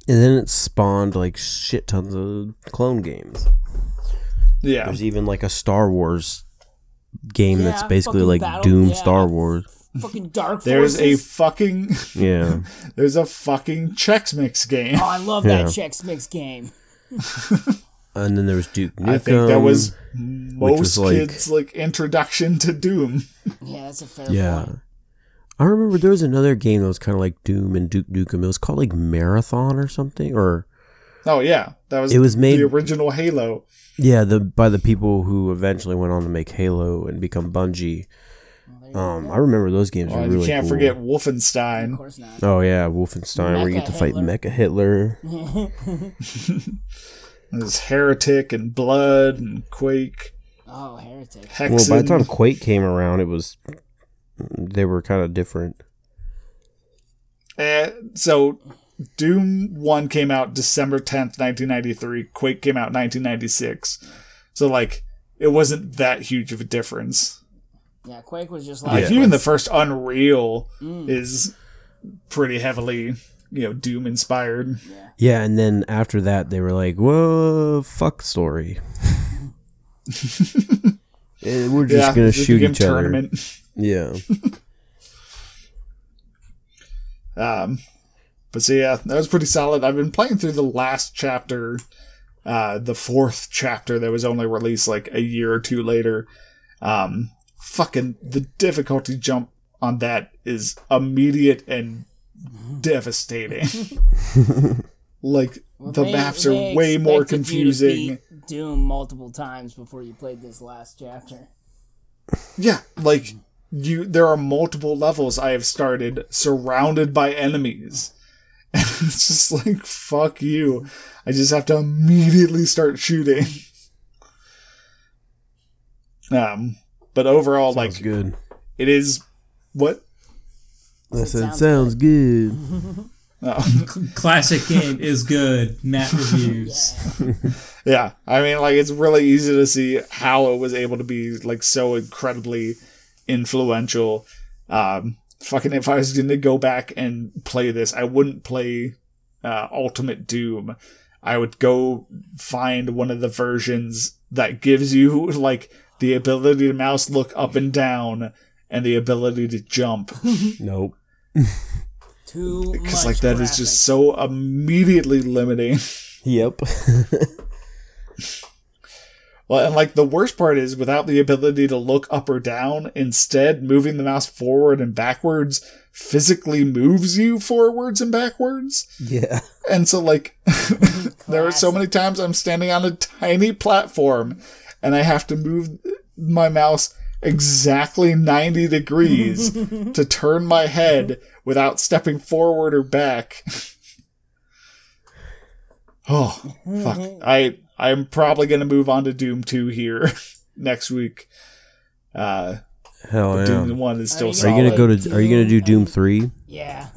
Speaker 3: and then it spawned like shit tons of clone games
Speaker 1: yeah,
Speaker 3: There's even like a Star Wars game that's basically like
Speaker 2: Battle-
Speaker 3: Doom
Speaker 2: yeah.
Speaker 3: Star Wars.
Speaker 2: Fucking Dark
Speaker 1: there's a fucking
Speaker 3: Yeah. [laughs]
Speaker 1: there's a fucking Chex Mix game.
Speaker 2: Oh, I love
Speaker 3: Yeah.
Speaker 2: that Chex Mix game. [laughs]
Speaker 3: and then there was Duke Nukem.
Speaker 1: I think that was
Speaker 3: was
Speaker 1: most
Speaker 3: like-
Speaker 1: kids' like introduction to Doom. [laughs]
Speaker 2: Yeah, that's a fair
Speaker 3: Yeah.
Speaker 2: point.
Speaker 3: I remember there was another game that was kind of like Doom and Duke Nukem. It was called like Marathon or something or
Speaker 1: Oh yeah, that was
Speaker 3: It was made-
Speaker 1: the original Halo.
Speaker 3: yeah, the by the people who eventually went on to make Halo and become Bungie.
Speaker 2: Well, there you
Speaker 3: Um. I remember those games
Speaker 1: Well,
Speaker 3: were really
Speaker 1: you can't
Speaker 3: cool.
Speaker 1: forget
Speaker 2: of
Speaker 1: Wolfenstein.
Speaker 2: course not.
Speaker 3: Oh yeah, Wolfenstein, where you get
Speaker 2: Mecha
Speaker 3: to fight
Speaker 2: Hitler.
Speaker 3: Mecha Hitler. [laughs] [laughs]
Speaker 1: There's Heretic and Blood and Quake.
Speaker 2: Oh, Heretic.
Speaker 1: Hexen.
Speaker 3: Well, by the time Quake came around, it was they were kind of different.
Speaker 1: And so Doom 1 came out December 10th, 1993. Quake came out 1996. So, like, it wasn't that huge of a difference.
Speaker 2: Yeah, Quake was just
Speaker 1: Like,
Speaker 2: like
Speaker 1: even the first Unreal mm. is pretty heavily, you know, Doom inspired.
Speaker 3: Yeah, and then after that, they were like, "Whoa, fuck story." [laughs] We're just
Speaker 1: yeah,
Speaker 3: gonna shoot each other. [laughs] Yeah,
Speaker 1: Um, but so yeah, that was pretty solid. I've been playing through the last chapter, uh, the fourth chapter that was only released like a year or two later. Um, fucking the difficulty jump on that is immediate and devastating. [laughs] like the
Speaker 2: They-
Speaker 1: maps are way more
Speaker 2: expected you to
Speaker 1: confusing.
Speaker 2: beat Doom multiple times before you played this last chapter.
Speaker 1: Yeah, like you there are multiple levels I have started surrounded by enemies. [laughs] And it's just like fuck you. I just have to immediately start shooting. [laughs] Um but overall
Speaker 3: sounds
Speaker 1: like
Speaker 3: good.
Speaker 1: it is what
Speaker 3: I said,
Speaker 2: sounds
Speaker 3: sounds good. [laughs]
Speaker 1: oh, [laughs]
Speaker 4: Classic game is good. Matt [laughs] reviews.
Speaker 1: yeah. I mean like it's really easy to see how it was able to be like so incredibly influential. Um fucking if I was going to go back and play this, I wouldn't play uh, Ultimate Doom. I would go find one of the versions that gives you like the ability to mouse look up and down and the ability to jump
Speaker 3: Nope.
Speaker 2: Too
Speaker 1: because
Speaker 2: much
Speaker 1: like that is just so immediately limiting.
Speaker 3: Yep. [laughs]
Speaker 1: Well, and like the worst part is without the ability to look up or down, instead moving the mouse forward and backwards physically moves you forwards and backwards.
Speaker 3: yeah.
Speaker 1: And so like [laughs] there are so many times I'm standing on a tiny platform and I have to move my mouse exactly 90 degrees to [laughs] turn my head without stepping forward or back. oh, fuck. I I'm probably going to move on to Doom 2 here [laughs] next week. Uh
Speaker 3: Hell yeah.
Speaker 1: Doom 1 is still
Speaker 3: Are
Speaker 1: solid.
Speaker 3: you gonna go to? Are you gonna do Doom three?
Speaker 2: Yeah.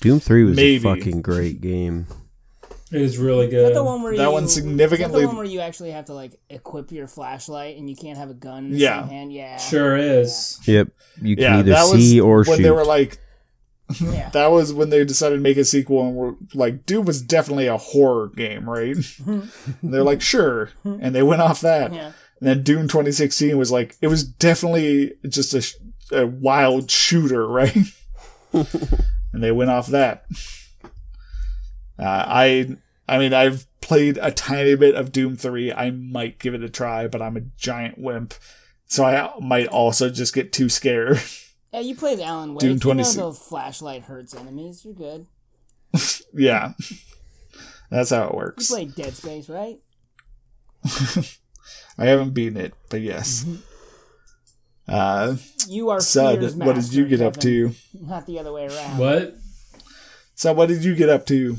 Speaker 3: Doom three was
Speaker 1: Maybe.
Speaker 3: a fucking great game.
Speaker 4: It is really
Speaker 2: Is
Speaker 4: good.
Speaker 2: that the one where
Speaker 1: That
Speaker 2: you,
Speaker 1: one
Speaker 2: is that
Speaker 1: significantly-
Speaker 2: the one where you actually have to like equip your flashlight and you can't have a gun in the
Speaker 1: Yeah.
Speaker 2: same hand? Yeah.
Speaker 4: Sure is.
Speaker 3: Yep. You can
Speaker 1: Yeah,
Speaker 3: either
Speaker 1: that was
Speaker 3: see or
Speaker 1: when
Speaker 3: shoot.
Speaker 1: they were like
Speaker 2: Yeah. [laughs]
Speaker 1: That was when they decided to make a sequel and were like, Doom was definitely a horror game, right? Mm-hmm. and they're like, sure. Mm-hmm. And they went off that.
Speaker 2: Yeah.
Speaker 1: And then Doom 2016 was like, it was definitely just a, a wild shooter, right? [laughs] and they went off that. Uh, I, I mean, I've played a tiny bit of Doom 3. I might give it a try, but I'm a giant wimp. So I might also just get too scared. [laughs]
Speaker 2: Yeah, you played Alan Wake.
Speaker 1: Doom
Speaker 2: you know
Speaker 1: 26.
Speaker 2: the flashlight hurts enemies. You're good. [laughs]
Speaker 1: yeah. That's how it
Speaker 2: You
Speaker 1: works.
Speaker 2: played Dead Space, right? [laughs]
Speaker 1: I haven't beaten it, but yes. Uh,
Speaker 2: You are
Speaker 1: Sud, what did you
Speaker 2: master,
Speaker 1: get up
Speaker 2: Kevin.
Speaker 1: to?
Speaker 2: Not the other way around.
Speaker 4: What?
Speaker 1: So, what did you get up to?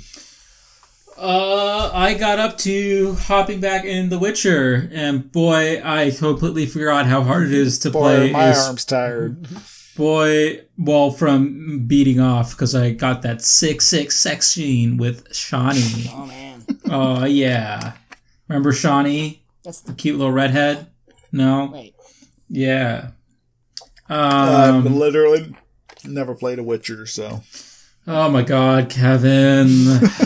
Speaker 4: Uh, I got up to hopping back in The Witcher, and boy, I completely forgot how hard it is to
Speaker 1: Boy,
Speaker 4: play.
Speaker 1: my
Speaker 4: is-
Speaker 1: arm's tired.
Speaker 4: Boy, well, from beating off because I got that six six sex scene with Shani.
Speaker 2: Oh man,
Speaker 4: Oh yeah, remember Shani,
Speaker 2: that's
Speaker 4: the
Speaker 2: the
Speaker 4: cute little redhead? No,
Speaker 2: wait.
Speaker 4: yeah.
Speaker 1: I've
Speaker 4: Um,
Speaker 1: literally never played a Witcher, so
Speaker 4: oh my God, Kevin, [laughs]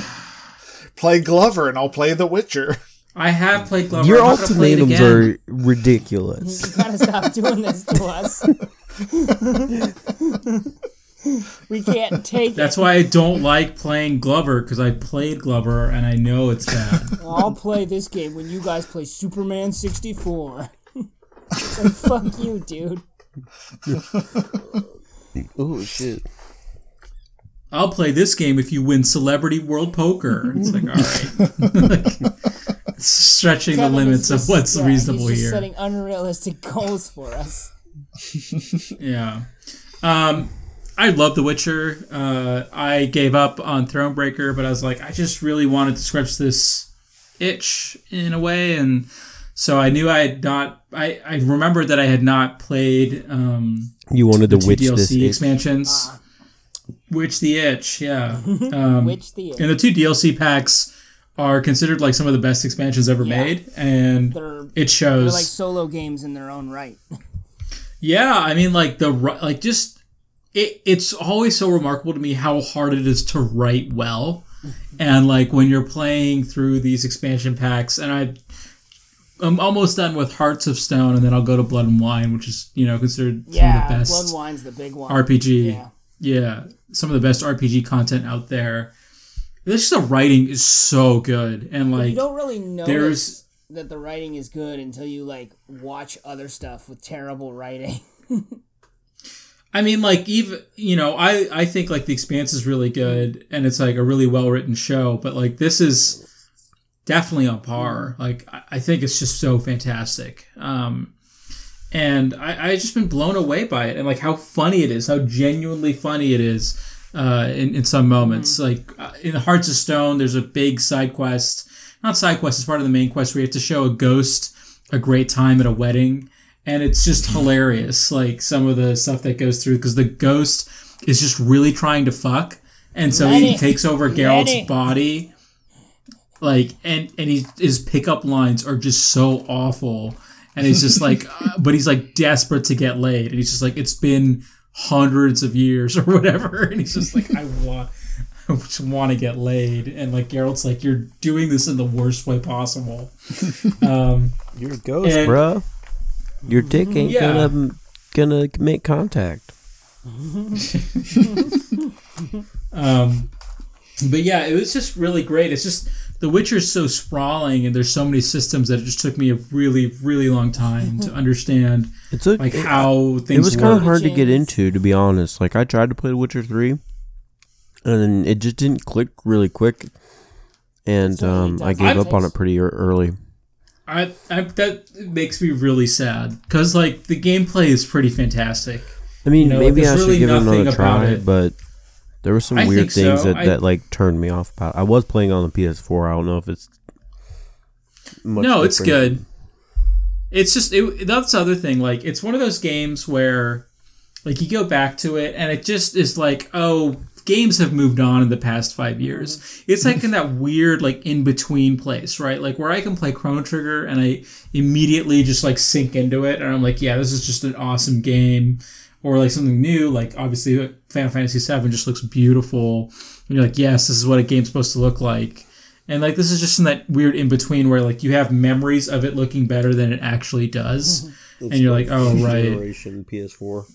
Speaker 1: play Glover and I'll play the Witcher. [laughs]
Speaker 4: I have played Glover.
Speaker 3: Your
Speaker 4: I'm not gonna play it
Speaker 3: ultimatums are ridiculous.
Speaker 2: You gotta stop doing this to us. [laughs] we can't take
Speaker 4: That's
Speaker 2: it.
Speaker 4: why I don't like playing Glover because I played Glover and I know it's bad. [laughs]
Speaker 2: I'll play this game when you guys play Superman 64. It's like, fuck you, dude.
Speaker 3: oh shit!
Speaker 4: I'll play this game if you win Celebrity World Poker. It's like, all right. [laughs] Stretching
Speaker 2: Kevin
Speaker 4: the limits
Speaker 2: just-
Speaker 4: of what's
Speaker 2: yeah,
Speaker 4: reasonable
Speaker 2: he's just
Speaker 4: here.
Speaker 2: setting unrealistic goals for us. [laughs]
Speaker 4: Yeah. Um, I love The Witcher. Uh, I gave up on Thronebreaker, but I was like, I just really wanted to scratch this itch in a way, and so I knew I had not. I I remembered that I had not played um,
Speaker 3: You wanted
Speaker 4: the
Speaker 3: to
Speaker 4: two
Speaker 3: witch this.
Speaker 4: DLC
Speaker 3: itch.
Speaker 4: expansions.
Speaker 2: Ah.
Speaker 4: Witch the Itch, yeah. [laughs] Um,
Speaker 2: Which the Itch.
Speaker 4: and the two DLC packs are considered like some of the best expansions ever
Speaker 2: Yeah.
Speaker 4: made, and
Speaker 2: they're
Speaker 4: it
Speaker 2: they're
Speaker 4: shows.
Speaker 2: like solo games in their own right. [laughs]
Speaker 4: Yeah, I mean, like the ri- like just it. It's always so remarkable to me how hard it is to write well, and like when you're playing through these expansion packs, and I. I'm almost done with Hearts of Stone, and then I'll go to Blood and Wine, which is you know considered some of
Speaker 2: Yeah,
Speaker 4: the best
Speaker 2: Blood and Wine's the big one.
Speaker 4: RPG.
Speaker 2: Yeah.
Speaker 4: Yeah, some of the best RPG content out there. This just the writing is so good, and like you
Speaker 2: don't really notice
Speaker 4: there's-
Speaker 2: that the writing is good until you like watch other stuff with terrible writing. [laughs]
Speaker 4: I mean, like even you know, I I think like the Expanse is really good, and it's like a really well written show. But like this is definitely on par. Like I, I think it's just so fantastic. Um, and I I just been blown away by it, and like how funny it is, how genuinely funny it is. Uh, in, in some moments, like uh, in Hearts of Stone, there's a big side quest, not side quest, it's part of the main quest where you have to show a ghost a great time at a wedding, and it's just hilarious. Like some of the stuff that goes through because the ghost is just really trying to fuck, and so he takes over Geralt's body. Like and and he his pickup lines are just so awful, and he's just like, [laughs] uh, but he's like desperate to get laid, and he's just like, it's been hundreds of years or whatever, [laughs] and he's just like, I want. I just want to get laid, and like Geralt's like, you're doing this in the worst way possible. [laughs] Um,
Speaker 3: You're a ghost,
Speaker 4: And-
Speaker 3: bruh. Your dick ain't
Speaker 4: Yeah.
Speaker 3: gonna gonna make contact.
Speaker 4: Um, but yeah, it was just really great. It's just The Witcher's so sprawling, and there's so many systems that it just took me a really, really long time to understand,
Speaker 3: It's a,
Speaker 4: like
Speaker 3: it,
Speaker 4: how things
Speaker 3: it was kind of hard to get into, to be honest. Like I tried to play The Witcher three, and then it just didn't click really quick, and
Speaker 2: So
Speaker 3: um, I
Speaker 2: does-
Speaker 3: gave
Speaker 2: it
Speaker 3: up on it pretty early.
Speaker 4: I, I that makes me really sad because like the gameplay is pretty fantastic.
Speaker 3: I mean,
Speaker 4: You know,
Speaker 3: maybe
Speaker 4: there's
Speaker 3: I should
Speaker 4: really
Speaker 3: give it
Speaker 4: nothing
Speaker 3: another
Speaker 4: about
Speaker 3: try,
Speaker 4: it.
Speaker 3: but there were some
Speaker 4: I
Speaker 3: weird
Speaker 4: think so.
Speaker 3: things that,
Speaker 4: I-
Speaker 3: that like turned me off about. It. I was playing on the PS4. I don't know if it's much
Speaker 4: no, it's good. It's just it, that's the other thing. Like it's one of those games where, like, you go back to it and it just is like, oh, games have moved on in the past five years. It's like in that [laughs] weird like in between place, right? Like where I can play Chrono Trigger and I immediately just like sink into it and I'm like, yeah, this is just an awesome game. Or like something new, like obviously Final Fantasy VII just looks beautiful. And you're like, yes, this is what a game's supposed to look like. And like this is just in that weird in between where like you have memories of it looking better than it actually does, mhm. and you're like, oh right,
Speaker 3: Generation PS4.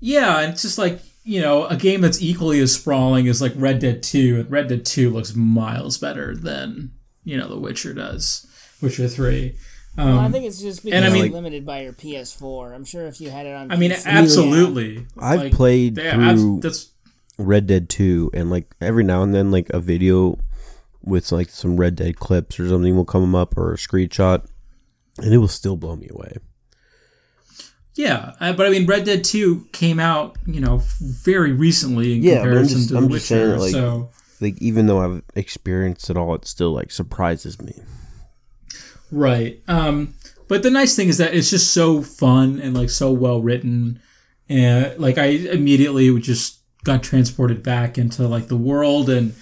Speaker 4: yeah. And it's just like you know a game that's equally as sprawling as like Red Dead Two. and Red Dead Two looks miles better than you know The Witcher does. Witcher Three. Um,
Speaker 2: Well, I think it's just because
Speaker 4: and I
Speaker 2: you're limited by your PS4. I'm sure if you had it on,
Speaker 4: I mean,
Speaker 2: PC,
Speaker 4: absolutely.
Speaker 3: I've
Speaker 4: Like,
Speaker 3: played
Speaker 4: they- abs-
Speaker 3: through
Speaker 4: that's
Speaker 3: Red Dead 2 and like every now and then like a video with like some Red Dead clips or something will come up or a screenshot and it will still blow me away.
Speaker 4: yeah. Uh, but I mean, Red Dead Two came out you know very recently in
Speaker 3: Yeah,
Speaker 4: comparison
Speaker 3: just-
Speaker 4: to
Speaker 3: I'm
Speaker 4: The
Speaker 3: just saying
Speaker 4: Witcher.
Speaker 3: like,
Speaker 4: so
Speaker 3: Like even though I've experienced it all it still like surprises me.
Speaker 4: Right. Um, but the nice thing is that it's just so fun and like so well written, and like I immediately just got transported back into like the world, and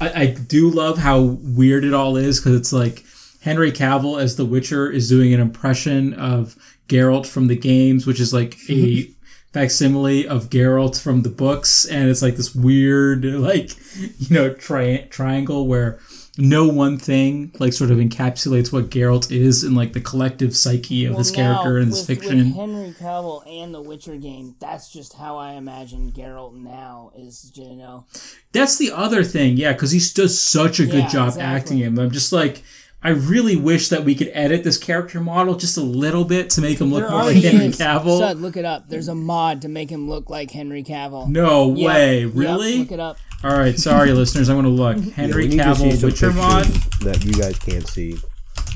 Speaker 4: I, I do love how weird it all is because it's like Henry Cavill as The Witcher is doing an impression of Geralt from the games, which is like a [laughs] facsimile of Geralt from the books, and it's like this weird [laughs] like you know tri- triangle where no one thing like sort of encapsulates what Geralt is in like the collective psyche of
Speaker 2: Well,
Speaker 4: this character and this fiction.
Speaker 2: With Henry Cavill and the Witcher game, that's just how I imagine Geralt now is. You know,
Speaker 4: That's the other thing, yeah, because he does such a good
Speaker 2: Yeah,
Speaker 4: job
Speaker 2: exactly.
Speaker 4: acting him. I'm just like, I really wish that we could edit this character model just a little bit to make him look
Speaker 2: there
Speaker 4: more like
Speaker 2: already
Speaker 4: Henry. Cavill.
Speaker 2: Sud, look it up. There's a mod to make him look like Henry Cavill.
Speaker 4: no
Speaker 2: Yep,
Speaker 4: way,
Speaker 2: yep,
Speaker 4: really?
Speaker 2: look it up.
Speaker 4: All right, sorry, [laughs] listeners, I'm gonna look. Henry
Speaker 3: We need to see
Speaker 4: Cavill
Speaker 3: some
Speaker 4: Witcher mod.
Speaker 3: that you guys can't see.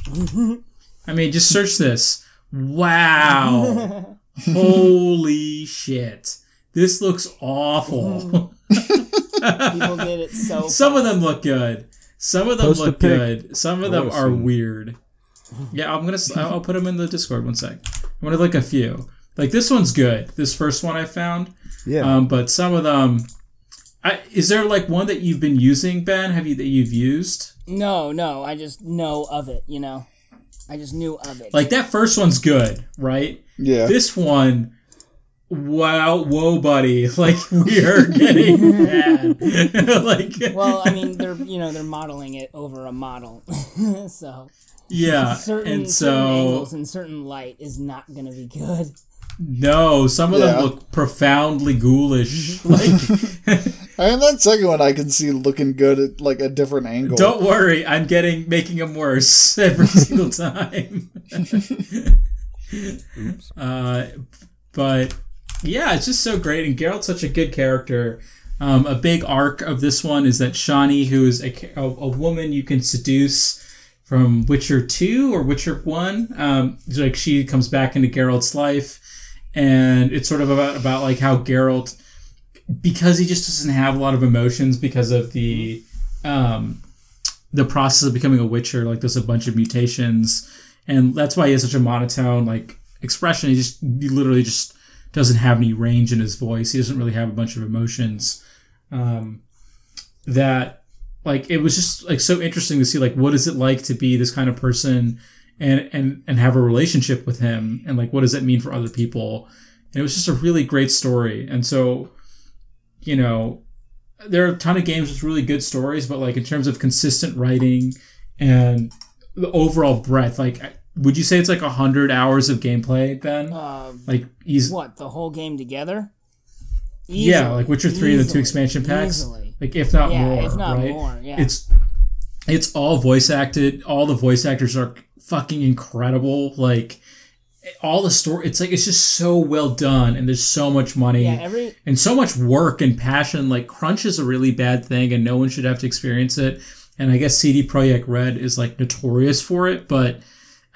Speaker 3: [laughs]
Speaker 4: I mean, just search this. Wow, [laughs] holy shit, this looks awful.
Speaker 2: People did it so.
Speaker 4: Some of them look good. Some of them
Speaker 3: Post
Speaker 4: look good. Some of them are
Speaker 3: see.
Speaker 4: weird. Yeah, I'm gonna. I'll put them in the Discord one sec. I'm gonna look a few. Like this one's good. This first one I found.
Speaker 3: Yeah.
Speaker 4: Um, but some of them, I, is there like one that you've been using, Ben? Have you that you've used?
Speaker 2: No, no, I just know of it. You know, I just knew of it.
Speaker 4: Like that first one's good, right?
Speaker 1: Yeah.
Speaker 4: This one, wow, whoa, buddy! [laughs] Like we are getting bad. [laughs] [laughs] like
Speaker 2: well, I mean, they're you know they're modeling it over a model, so
Speaker 4: yeah,
Speaker 2: certain
Speaker 4: and
Speaker 2: certain angles and certain light is not gonna be good.
Speaker 4: no, some of
Speaker 1: Yeah.
Speaker 4: them look profoundly ghoulish. like,
Speaker 1: I mean, that second one I can see looking good at like a different angle.
Speaker 4: don't worry, I'm getting making them worse every single time. Uh, but yeah, it's just so great, and Geralt's such a good character. Um, a big arc of this one is that Shani, who is a, a, a woman you can seduce from Witcher Two or Witcher One, um, like she comes back into Geralt's life, and it's sort of about about like how Geralt, because he just doesn't have a lot of emotions because of the um, the process of becoming a Witcher. Like there's a bunch of mutations, and that's why he has such a monotone like expression. He just he literally just doesn't have any range in his voice. He doesn't really have a bunch of emotions. Um, that like it was just like so interesting to see like what is it like to be this kind of person and and and have a relationship with him and like what does that mean for other people and it was just a really great story and so you know there are a ton of games with really good stories but like in terms of consistent writing and the overall breadth like would you say it's like 100 hours of gameplay ben
Speaker 2: Uh,
Speaker 4: like he's
Speaker 2: what the whole game together?
Speaker 4: yeah
Speaker 2: Easily,
Speaker 4: like witcher 3 and the two expansion packs
Speaker 2: Easily.
Speaker 4: like if not
Speaker 2: Yeah,
Speaker 4: more
Speaker 2: if not
Speaker 4: right
Speaker 2: more, yeah.
Speaker 4: it's it's all voice acted all the voice actors are fucking incredible like all the story it's like it's just so well done and there's so much money
Speaker 2: Yeah, every
Speaker 4: and so much work and passion like crunch is a really bad thing and no one should have to experience it and i guess cd projekt red is like notorious for it but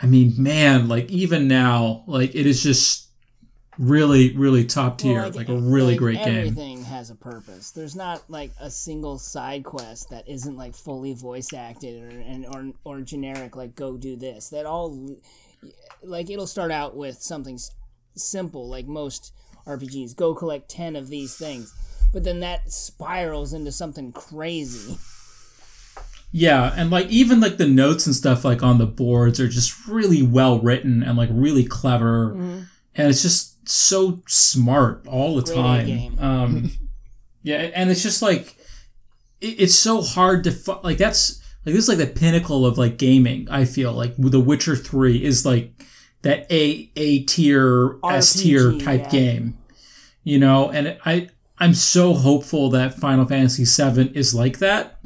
Speaker 4: i mean man like even now like it is just really really top tier
Speaker 2: well,
Speaker 4: like, a really
Speaker 2: like,
Speaker 4: great game
Speaker 2: Everything has a purpose. There's not like a single side quest that isn't like fully voice acted or and or or generic like go do this. That all like it'll start out with something s- simple like most RPGs. Go collect 10 of these things. But then that spirals into something crazy.
Speaker 4: Yeah, and like even like the notes and stuff like on the boards are just really well written and like really clever, and it's just so smart all the
Speaker 2: Great
Speaker 4: time. Um, [laughs] yeah, and it's just like it, it's so hard to fu- like that's like this is like the pinnacle of like gaming. I feel like The Witcher Three is like that A A tier S tier type
Speaker 2: yeah.
Speaker 4: game, you know. And I I'm so hopeful that Final Fantasy VII is like that.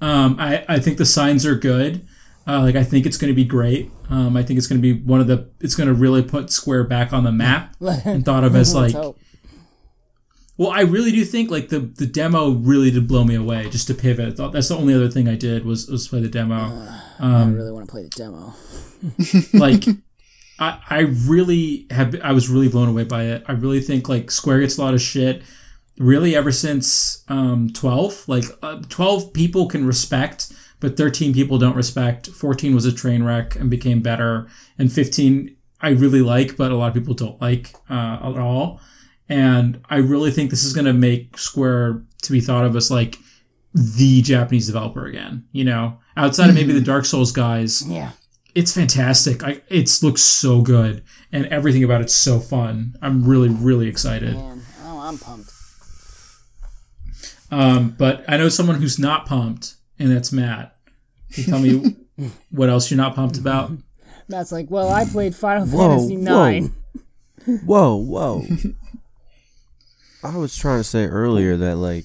Speaker 4: Um, I, I think the signs are good. Uh, like I think it's going to be great. Um, I think it's going to be one of the. It's going to really put Square back on the map [laughs] and thought of as [laughs] like. Well, I really do think like the the demo really did blow me away. Just to pivot, that's the only other thing I did was was play the demo.
Speaker 2: I really want to play the demo. [laughs]
Speaker 4: like I, I really have I was really blown away by it. I really think like Square gets a lot of shit really ever since um 12 like uh, 12 people can respect but 13 people don't respect 14 was a train wreck and became better and 15 I really like but a lot of people don't like uh, at all and I really think this is going to make Square to be thought of as like the Japanese developer again you know outside of maybe the Dark Souls guys
Speaker 2: Yeah.
Speaker 4: it's fantastic. I, it looks so good, and everything about it's so fun. I'm really, really excited.
Speaker 2: Man, oh, I'm pumped.
Speaker 4: Um, but I know someone who's not pumped, and that's Matt. Can you tell me [laughs] what else you're not pumped about?
Speaker 2: Matt's like, well, I played Final
Speaker 3: Whoa,
Speaker 2: Fantasy Nine.
Speaker 3: Whoa, whoa. I was trying to say earlier that like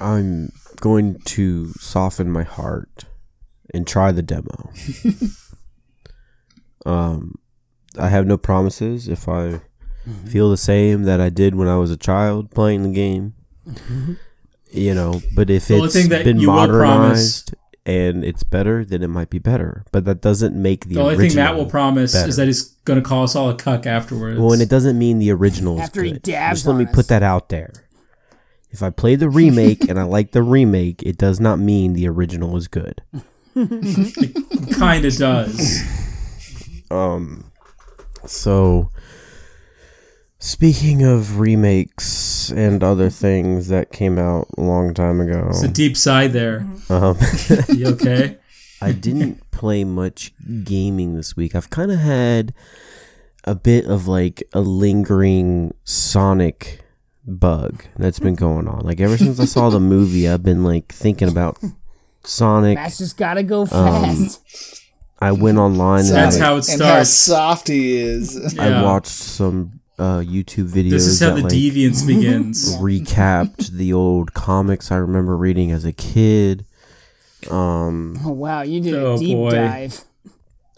Speaker 3: I'm going to soften my heart and try the demo. [laughs] um I have no promises if I feel the same that I did when I was a child playing the game. [laughs] You know, but if
Speaker 4: The only
Speaker 3: it's
Speaker 4: thing that
Speaker 3: been
Speaker 4: you promise-
Speaker 3: modernized and it's better, then it might be better. But that doesn't make the,
Speaker 4: The only
Speaker 3: original
Speaker 4: thing Matt will promise
Speaker 3: better.
Speaker 4: is that he's going to call us all a cuck afterwards.
Speaker 3: Well, and it doesn't mean the original is
Speaker 2: After he
Speaker 3: good.
Speaker 2: dabs
Speaker 3: Just let me
Speaker 2: on
Speaker 3: put that out there. If I play the remake and I like the remake, it does not mean the original is good. [laughs]
Speaker 4: kind of does.
Speaker 3: Um, so Speaking of remakes and other things that came out a long time ago,
Speaker 4: It's a deep side there.
Speaker 3: um, [laughs]
Speaker 4: You okay?
Speaker 3: I didn't play much gaming this week. I've kind of had a bit of like a lingering Sonic bug that's been going on. Like ever since I saw the movie, I've been like thinking about Sonic.
Speaker 2: That's just gotta go
Speaker 3: Um,
Speaker 2: fast.
Speaker 3: I went online and
Speaker 4: That's
Speaker 3: I,
Speaker 4: how it
Speaker 1: And how
Speaker 4: starts.
Speaker 1: soft he is.
Speaker 3: I watched some uh, YouTube videos
Speaker 4: This is how
Speaker 3: that
Speaker 4: the
Speaker 3: like
Speaker 4: deviance [laughs] begins.
Speaker 3: recapped the old comics I remember reading as a kid. Um,
Speaker 2: oh wow, you did
Speaker 4: Oh,
Speaker 2: a deep
Speaker 4: boy.
Speaker 2: dive.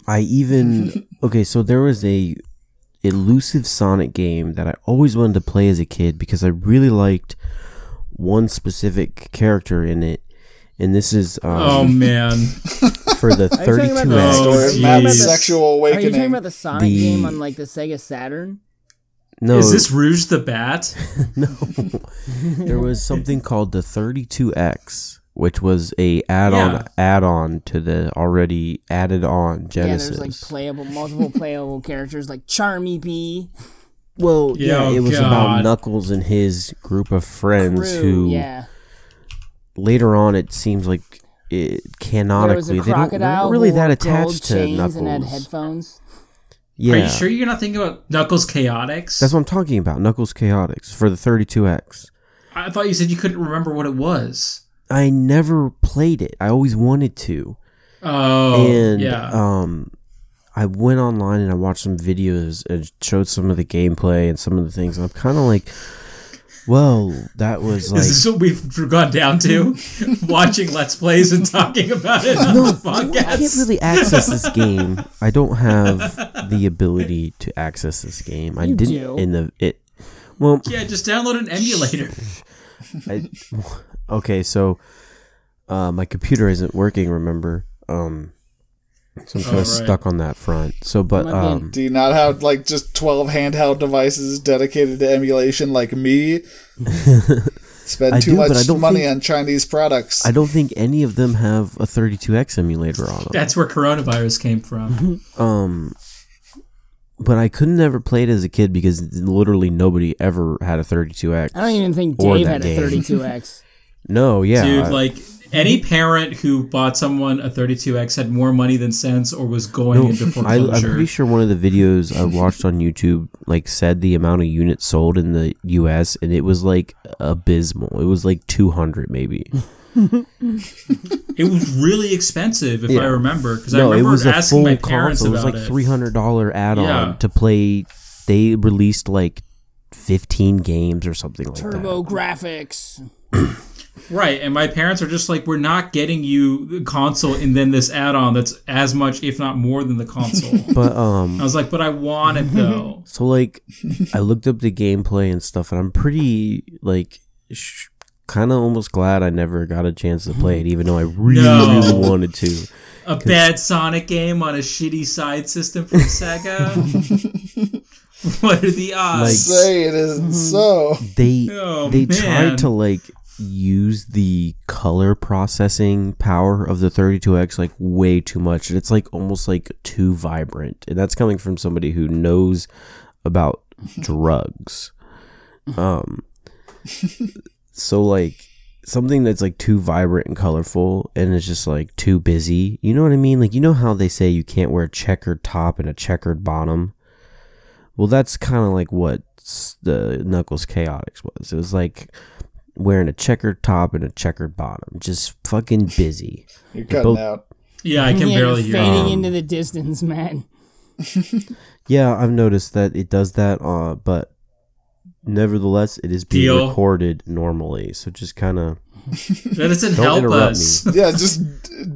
Speaker 3: I even [laughs] okay, so there was a elusive Sonic game that I always wanted to play as a kid because I really liked one specific character in it, and this is um,
Speaker 4: Oh man. [laughs]
Speaker 3: for the
Speaker 2: Are you talking about
Speaker 3: 32
Speaker 2: the-
Speaker 3: X.
Speaker 4: Oh,
Speaker 1: Story of sexual
Speaker 2: Are you
Speaker 1: awakening.
Speaker 2: talking about the Sonic
Speaker 3: The-
Speaker 2: game on like the Sega Saturn?
Speaker 3: No,
Speaker 4: Is this Rouge the Bat? [laughs]
Speaker 3: no. there was something called the 32X, which was a add-on
Speaker 4: Yeah.
Speaker 3: add-on to the already added on Genesis.
Speaker 2: Yeah, there's like playable, multiple playable characters like Charmy Bee,
Speaker 3: well, oh,
Speaker 4: Yeah,
Speaker 3: yeah,
Speaker 4: oh
Speaker 3: it was
Speaker 4: God.
Speaker 3: about Knuckles and his group of friends
Speaker 2: Crew.
Speaker 3: who
Speaker 2: Yeah,
Speaker 3: later on it seems like it
Speaker 2: there was
Speaker 3: canonically
Speaker 2: a
Speaker 3: they don't, they're not really that
Speaker 2: wore
Speaker 3: attached
Speaker 2: gold
Speaker 3: to
Speaker 2: chains
Speaker 3: Knuckles.
Speaker 2: and had headphones.
Speaker 3: Yeah,
Speaker 4: Are you sure you're not thinking about Knuckles Chaotix?
Speaker 3: that's what I'm talking about. Knuckles Chaotix for the 32X.
Speaker 4: I thought you said you couldn't remember what it was.
Speaker 3: I never played it. I always wanted to.
Speaker 4: Oh,
Speaker 3: and
Speaker 4: yeah.
Speaker 3: um I went online and I watched some videos and showed some of the gameplay and some of the things and I'm kind of like well, that was like
Speaker 4: Is this what we've gone down to? [laughs] Watching Let's Plays and talking about it on this podcast?
Speaker 3: I can't really access this game. I don't have the ability to access this game. I
Speaker 2: You
Speaker 3: didn't
Speaker 2: do.
Speaker 3: in the it well,
Speaker 4: Yeah, just download an emulator. [laughs]
Speaker 3: I, okay, so uh, my computer isn't working. Remember, um, so I'm kind
Speaker 4: Oh,
Speaker 3: of
Speaker 4: right.
Speaker 3: stuck on that front. So, but um,
Speaker 1: Do you not have like just 12 handheld devices dedicated to emulation like me? [laughs] Spend too
Speaker 3: do, but
Speaker 1: much
Speaker 3: I don't
Speaker 1: money
Speaker 3: think-
Speaker 1: on Chinese products.
Speaker 3: I don't think any of them have a 32x emulator on them.
Speaker 4: That's where coronavirus came from. [laughs]
Speaker 3: Um, but I couldn't ever play it as a kid because literally nobody ever had a 32x.
Speaker 2: I don't even think Dave had a
Speaker 3: game.
Speaker 2: 32x. [laughs]
Speaker 3: No, yeah,
Speaker 4: Dude,
Speaker 3: I-
Speaker 4: like any parent who bought someone a 32X had more money than sense or was going
Speaker 3: No,
Speaker 4: into
Speaker 3: I, I'm pretty sure one of the videos I watched on YouTube like said the amount of units sold in the U.S. and it was like abysmal. It was like 200 maybe. [laughs]
Speaker 4: it was really expensive, if
Speaker 3: Yeah.
Speaker 4: I remember, because I
Speaker 3: no, it
Speaker 4: remember
Speaker 3: was a
Speaker 4: asking
Speaker 3: full
Speaker 4: my parents
Speaker 3: console. It was
Speaker 4: about
Speaker 3: like three hundred dollar add on
Speaker 4: Yeah.
Speaker 3: to play. They released like fifteen games or something like
Speaker 2: that. TurboGrafx. [clears throat]
Speaker 4: Right, and my parents are just like, we're not getting you the console and then this add-on that's as much, if not more, than the console. [laughs]
Speaker 3: But um,
Speaker 4: I was like, but I want it though. [laughs]
Speaker 3: so like, I looked up the gameplay and stuff, and I'm pretty like. Sh- Kind of almost glad I never got a chance to play it, even though I really,
Speaker 4: No.
Speaker 3: really wanted to.
Speaker 4: A [laughs] bad Sonic game on a shitty side system from Sega. what are the odds?
Speaker 1: Say it isn't so.
Speaker 3: they
Speaker 4: Oh,
Speaker 3: they
Speaker 4: man.
Speaker 3: tried to like use the color processing power of the 32x like way too much. And it's like almost like too vibrant. And that's coming from somebody who knows about [laughs] drugs. [laughs] Um so like something that's like too vibrant and colorful and it's just like too busy. You know what i mean? Like you know how they say you can't wear a checkered top and a checkered bottom? Well, that's kind of like what the Knuckles Chaotix was. It was like wearing a checkered top and a checkered bottom, just fucking busy.
Speaker 1: You're cutting
Speaker 3: both-
Speaker 1: out.
Speaker 4: yeah, I can
Speaker 2: yeah,
Speaker 4: barely
Speaker 2: you're
Speaker 4: hear.
Speaker 2: fading.
Speaker 3: Um,
Speaker 2: into the distance, man. [laughs]
Speaker 3: Yeah, I've noticed that it does that, uh, but nevertheless, it is being
Speaker 4: Deal.
Speaker 3: recorded normally. So just kind of [laughs]
Speaker 4: That doesn't help
Speaker 3: interrupt
Speaker 4: us. [laughs]
Speaker 1: Yeah, just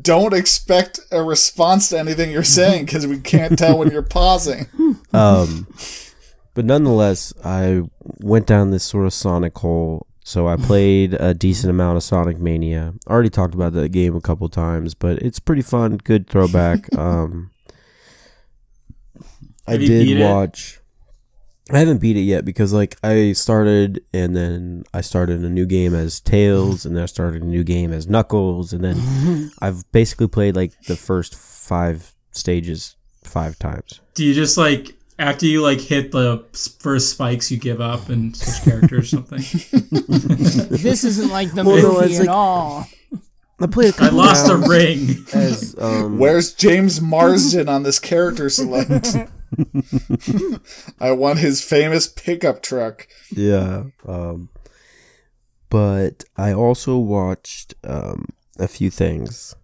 Speaker 1: don't expect a response to anything you're saying because we can't tell when you're pausing.
Speaker 3: um, but nonetheless, I went down this sort of Sonic hole. So I [laughs] played a decent amount of Sonic Mania. I already talked about that game a couple times, but it's pretty fun. Good throwback. [laughs] um, I did
Speaker 4: beat it?
Speaker 3: watch. I haven't beat it yet because like I started and then I started a new game as Tails and then I started a new game as Knuckles and then [laughs] I've basically played like the first five stages five times.
Speaker 4: Do you just like after you like hit the first spikes, you give up and switch characters or something. [laughs]
Speaker 2: This isn't like the
Speaker 3: Well,
Speaker 2: movie
Speaker 3: no, it's
Speaker 2: at
Speaker 3: like-
Speaker 2: all.
Speaker 3: I played a
Speaker 4: I lost a ring.
Speaker 3: as um,
Speaker 1: Where's James Marsden on this character select? [laughs] I want his famous pickup truck.
Speaker 3: Yeah. Um, but I also watched um, a few things.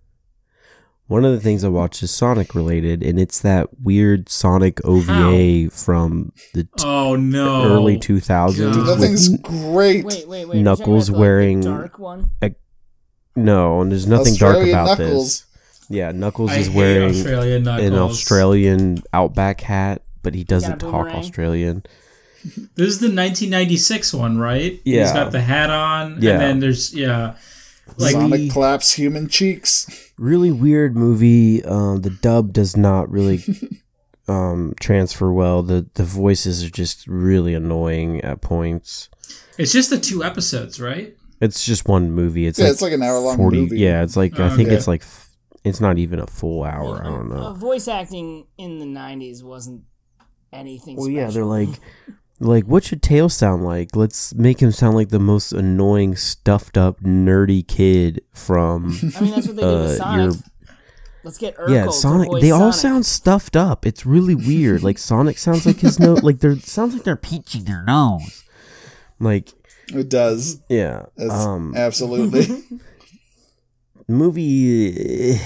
Speaker 3: One of the things I watched is Sonic related, and it's that weird Sonic OVA from the t-
Speaker 4: Oh no!
Speaker 3: early 2000s.
Speaker 4: God.
Speaker 1: That
Speaker 3: with-
Speaker 1: thing's great.
Speaker 2: Wait, wait, wait.
Speaker 3: Knuckles
Speaker 2: You're about the, like,
Speaker 3: wearing-
Speaker 2: dark one.
Speaker 3: no, and there's nothing dark about
Speaker 1: Knuckles.
Speaker 3: this. Yeah, Knuckles
Speaker 4: I
Speaker 3: is wearing
Speaker 4: Australian
Speaker 3: an Australian Outback hat, but he doesn't talk
Speaker 2: boomerang?
Speaker 3: Australian.
Speaker 4: This is the 1996 one, right?
Speaker 3: Yeah.
Speaker 4: He's got the hat on,
Speaker 3: Yeah.
Speaker 4: and then there's yeah, like
Speaker 1: Sonic claps human cheeks.
Speaker 3: Really weird movie. Um, the dub does not really [laughs] um, transfer well. The the voices are just really annoying at points.
Speaker 4: it's just the two episodes, right?
Speaker 3: It's just one movie. It's
Speaker 1: Yeah,
Speaker 3: like
Speaker 1: it's like an hour long
Speaker 3: forty.
Speaker 1: movie.
Speaker 3: Yeah, it's like I think
Speaker 1: Okay.
Speaker 3: it's like it's not even a full hour. I don't
Speaker 2: Uh,
Speaker 3: know.
Speaker 2: voice acting in the '90s wasn't anything. Special.
Speaker 3: Well, yeah, they're like. [laughs] Like, what should Tails sound like? Let's make him sound like the most annoying, stuffed up, nerdy kid from [laughs]
Speaker 2: I mean, that's what they did
Speaker 3: uh,
Speaker 2: with Sonic.
Speaker 3: your
Speaker 2: Let's get Urkel
Speaker 3: yeah,
Speaker 2: to
Speaker 3: Sonic.
Speaker 2: voice
Speaker 3: They all sound stuffed up. It's really [laughs] weird. like Sonic sounds like his nose. Like they're sounds like they're pinching their nose. Like
Speaker 1: It does.
Speaker 3: yeah.
Speaker 1: It's
Speaker 3: Um,
Speaker 1: absolutely. [laughs]
Speaker 3: movie.